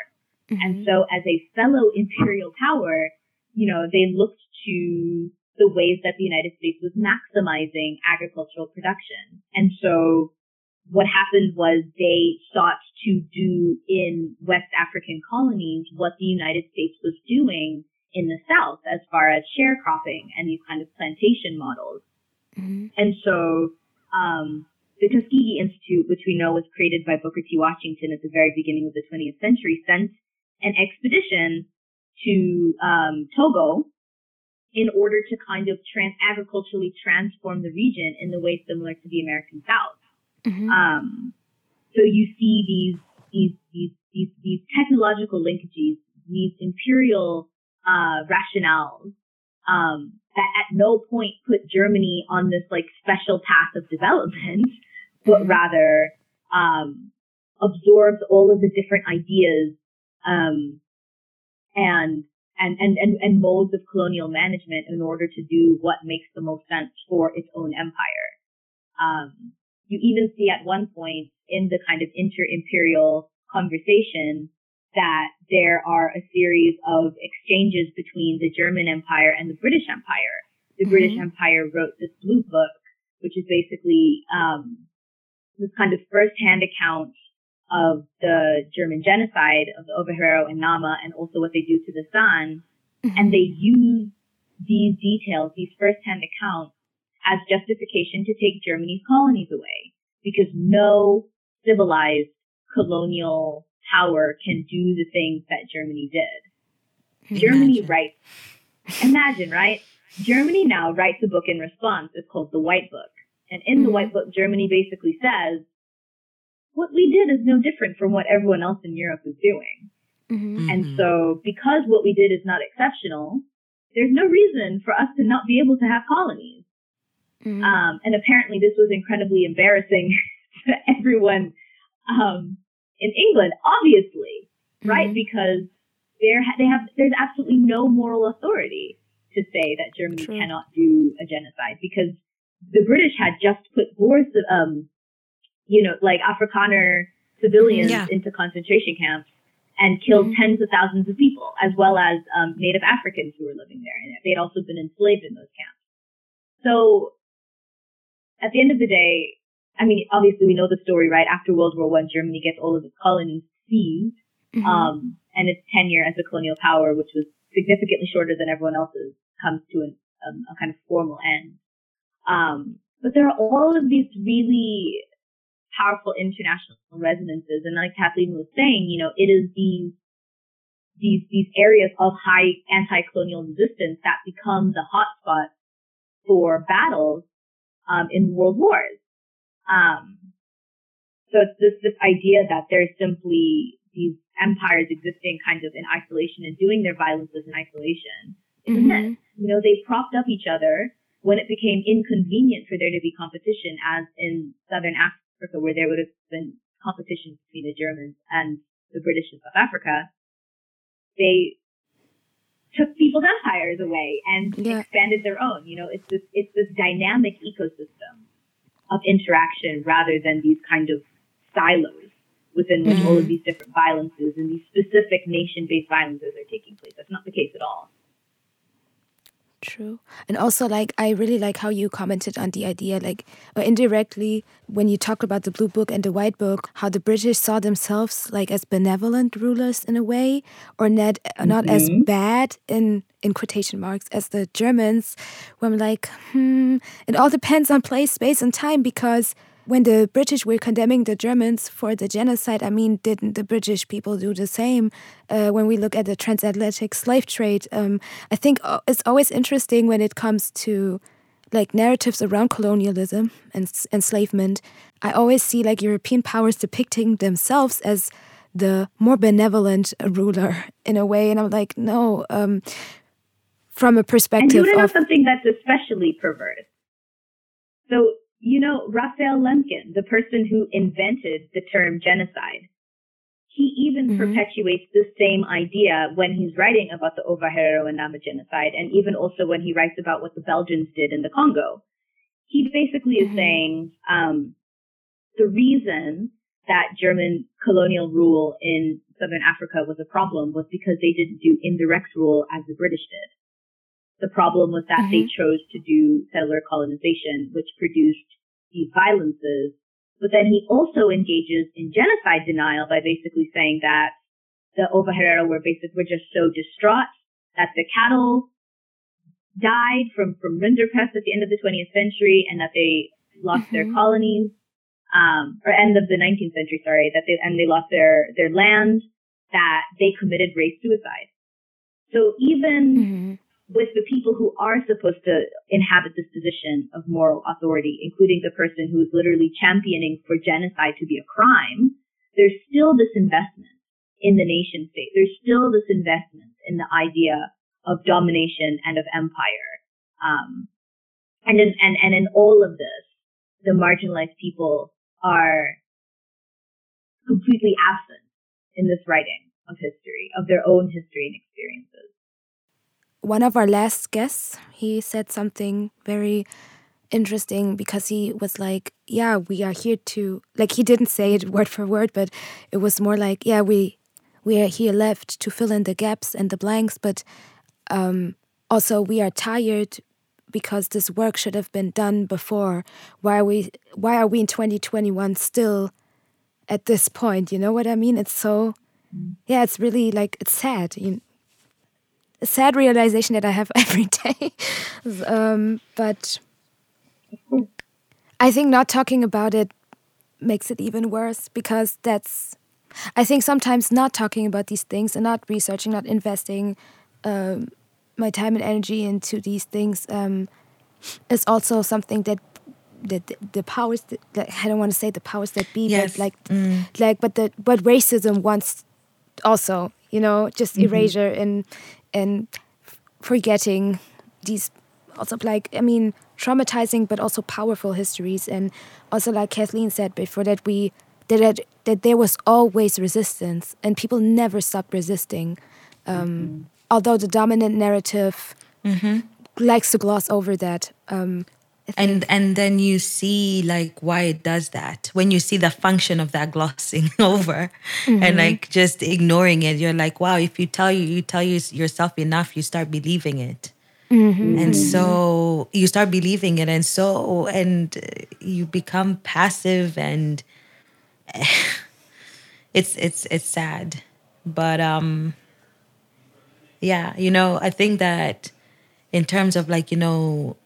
Mm-hmm. And so as a fellow imperial power, you know, they looked to the ways that the United States was maximizing agricultural production. And so what happened was they sought to do in West African colonies what the United States was doing in the South as far as sharecropping and these kind of plantation models. Mm-hmm. And so, um, the Tuskegee Institute, which we know was created by Booker T. Washington at the very beginning of the 20th century, sent an expedition to um, Togo in order to kind of trans- agriculturally transform the region in the way similar to the American South. Mm-hmm. Um, so you see these, these, these, these, these technological linkages, these imperial uh, rationales um, that at no point put Germany on this like special path of development, but mm-hmm. rather um, absorbs all of the different ideas um, and and, and, and, and modes of colonial management in order to do what makes the most sense for its own empire. Um, you even see at one point in the kind of inter-imperial conversation, that there are a series of exchanges between the German Empire and the British Empire. The mm-hmm. British Empire wrote this blue book, which is basically um, this kind of first-hand account of the German genocide of the Ovaherero and Nama, and also what they do to the San. Mm-hmm. And they use these details, these first-hand accounts, as justification to take Germany's colonies away, because no civilized colonial power can do the things that Germany did. Imagine. Germany writes, imagine, right? Germany now writes a book in response. It's called the White Book. And in mm-hmm. the White Book, Germany basically says, what we did is no different from what everyone else in Europe is doing. Mm-hmm. And so because what we did is not exceptional, there's no reason for us to not be able to have colonies. Mm-hmm. Um, and apparently this was incredibly embarrassing to everyone um, in England, obviously, mm-hmm. right? Because there they have there's absolutely no moral authority to say that Germany True. cannot do a genocide because the British had just put Boers, um, you know, like Afrikaner civilians yeah. into concentration camps and killed mm-hmm. tens of thousands of people, as well as um, Native Africans who were living there. And they had also been enslaved in those camps. So at the end of the day, I mean, obviously we know the story, right? After World War One, Germany gets all of its colonies seized, mm-hmm. um, and its tenure as a colonial power, which was significantly shorter than everyone else's, comes to an, um, a kind of formal end. Um, but there are all of these really powerful international resonances, and like Kathleen was saying, you know, it is these these these areas of high anti-colonial resistance that become the hotspot for battles um, in world wars. Um, so it's this, this idea that there's simply these empires existing kind of in isolation and doing their violences in isolation. Mm-hmm. You know, they propped up each other when it became inconvenient for there to be competition, as in Southern Africa, where there would have been competition between the Germans and the British in South Africa. They took people's empires away and yeah. expanded their own. You know, it's this it's this dynamic ecosystem of interaction rather than these kind of silos within which mm-hmm. all of mm-hmm. these different violences and these specific nation-based violences are taking place. That's not the case at all. True. And also, like, I really like how you commented on the idea, like, or indirectly, when you talked about the Blue Book and the White Book, how the British saw themselves, like, as benevolent rulers in a way, or not, not mm-hmm. as bad, in, in quotation marks, as the Germans, where I'm like, hmm, it all depends on place, space, and time, because when the British were condemning the Germans for the genocide, I mean, didn't the British people do the same? Uh, when we look at the transatlantic slave trade, um, I think uh, it's always interesting when it comes to like narratives around colonialism and enslavement. I always see like European powers depicting themselves as the more benevolent ruler in a way, and I'm like, no. Um, from a perspective and you of something that's especially perverse. So you know, Raphael Lemkin, the person who invented the term genocide, he even mm-hmm. perpetuates the same idea when he's writing about the Ovaherero and Nama genocide, and even also when he writes about what the Belgians did in the Congo. He basically mm-hmm. is saying um, the reason that German colonial rule in southern Africa was a problem was because they didn't do indirect rule as the British did. The problem was that mm-hmm. they chose to do settler colonization, which produced these violences. But then he also engages in genocide denial by basically saying that the Ovaherero were basically were just so distraught that the cattle died from, from rinderpest at the end of the 20th century and that they lost mm-hmm. their colonies, um, or end of the 19th century, sorry, that they, and they lost their, their land, that they committed race suicide. So even mm-hmm with the people who are supposed to inhabit this position of moral authority, including the person who is literally championing for genocide to be a crime, there's still this investment in the nation state. There's still this investment in the idea of domination and of empire. Um, and in, and, and in all of this, the marginalized people are completely absent in this writing of history, of their own history and experiences one of our last guests, he said something very interesting because he was like, Yeah, we are here to, like, he didn't say it word for word, but it was more like, Yeah, we. we are here left to fill in the gaps and the blanks, but um, also we are tired because this work should have been done before. Why are we why are we in 2021 still at this point? You know what I mean? It's so yeah, it's really like it's sad. You a sad realization that I have every day. um, but I think not talking about it makes it even worse because that's I think sometimes not talking about these things and not researching, not investing um, my time and energy into these things um, is also something that the, the, the powers that, like, I don't want to say the powers that be, Yes. but like Mm. like but the but racism wants also you know just erasure and and forgetting these also like I mean traumatizing but also powerful histories. And also like Kathleen said before that we that that, that there was always resistance and people never stopped resisting um, although the dominant narrative likes to gloss over that um, and and then you see like why it does that. When you see the function of that glossing over and like just ignoring it you're like wow if you tell you you tell you yourself enough you start believing it. And so you start believing it and so and you become passive and it's it's it's sad. But um yeah you know i think that in terms of like you know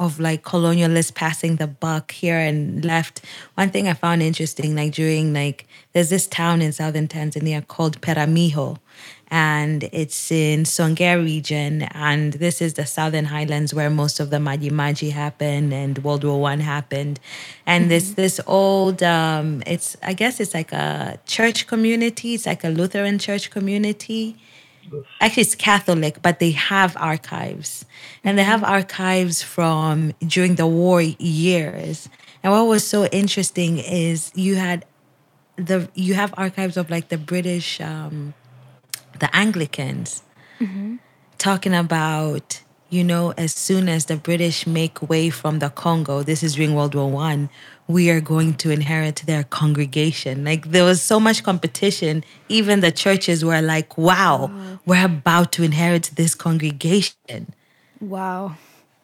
of like colonialists passing the buck here and left. One thing I found interesting, like during like there's this town in southern Tanzania called Peramiho, and it's in Songea region, and this is the southern highlands where most of the Maji Maji happened and World War One happened, and this this old um, it's I guess it's like a church community, it's like a Lutheran church community actually it's catholic but they have archives. And they have archives from during the war years. And what was so interesting is you had the you have archives of like the british um the anglicans talking about you know as soon as the british make way from the congo this is during world war one we are going to inherit their congregation like there was so much competition even the churches were like wow we're about to inherit this congregation wow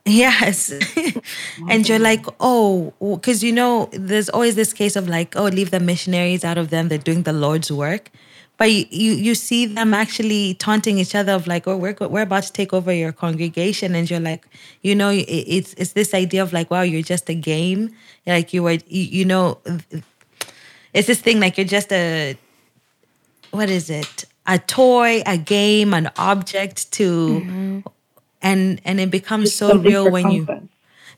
Yes. and you're like, oh, because you know, there's always this case of like, oh, leave the missionaries out of them. They're doing the Lord's work. But you, you, you see them actually taunting each other of like, oh, we're, we're about to take over your congregation. And you're like, you know, it, it's, it's this idea of like, wow, you're just a game. Like you were, you, you know, it's this thing like you're just a, what is it? A toy, a game, an object to, and and it becomes so real when you.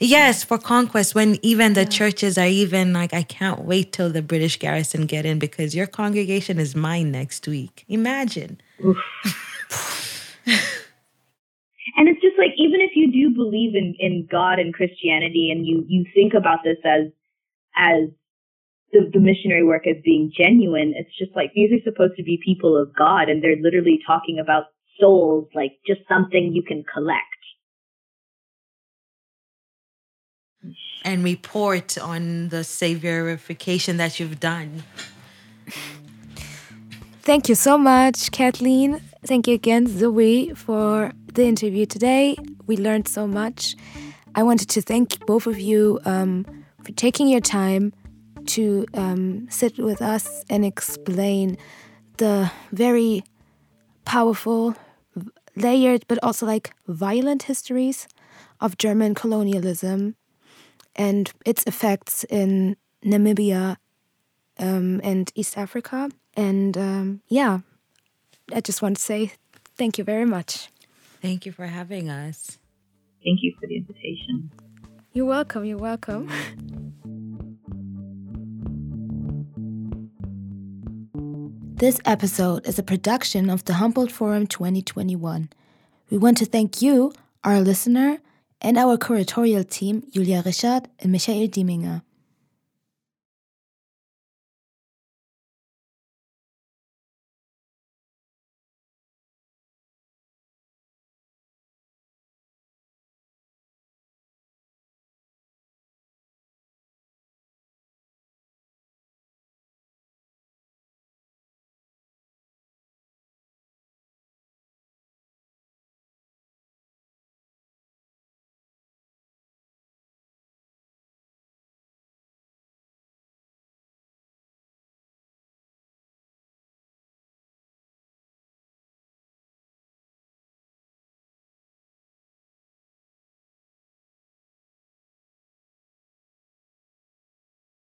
Yes for conquest when even the churches are even like i can't wait till the british garrison get in because your congregation is mine next week. Imagine. And it's just like even if you do believe in, in God and Christianity and you, you think about this as as the, the missionary work as being genuine, it's just like these are supposed to be people of God and they're literally talking about souls like just something you can collect. And report on the saviorification that you've done Thank you so much, Kathleen. Thank you again, Zoe, for the interview today. We learned so much. I wanted to thank both of you um, for taking your time to um, sit with us and explain the very powerful, layered, but also like violent histories of German colonialism and its effects in Namibia um, and East Africa. And um, yeah, I just want to say thank you very much. thank you for having us Thank you for the invitation. You're welcome. You're welcome. This episode is a production of the Humboldt Forum 2021. We want to thank you, our listener, and our curatorial team, Julia Richard and Michael Dieminger.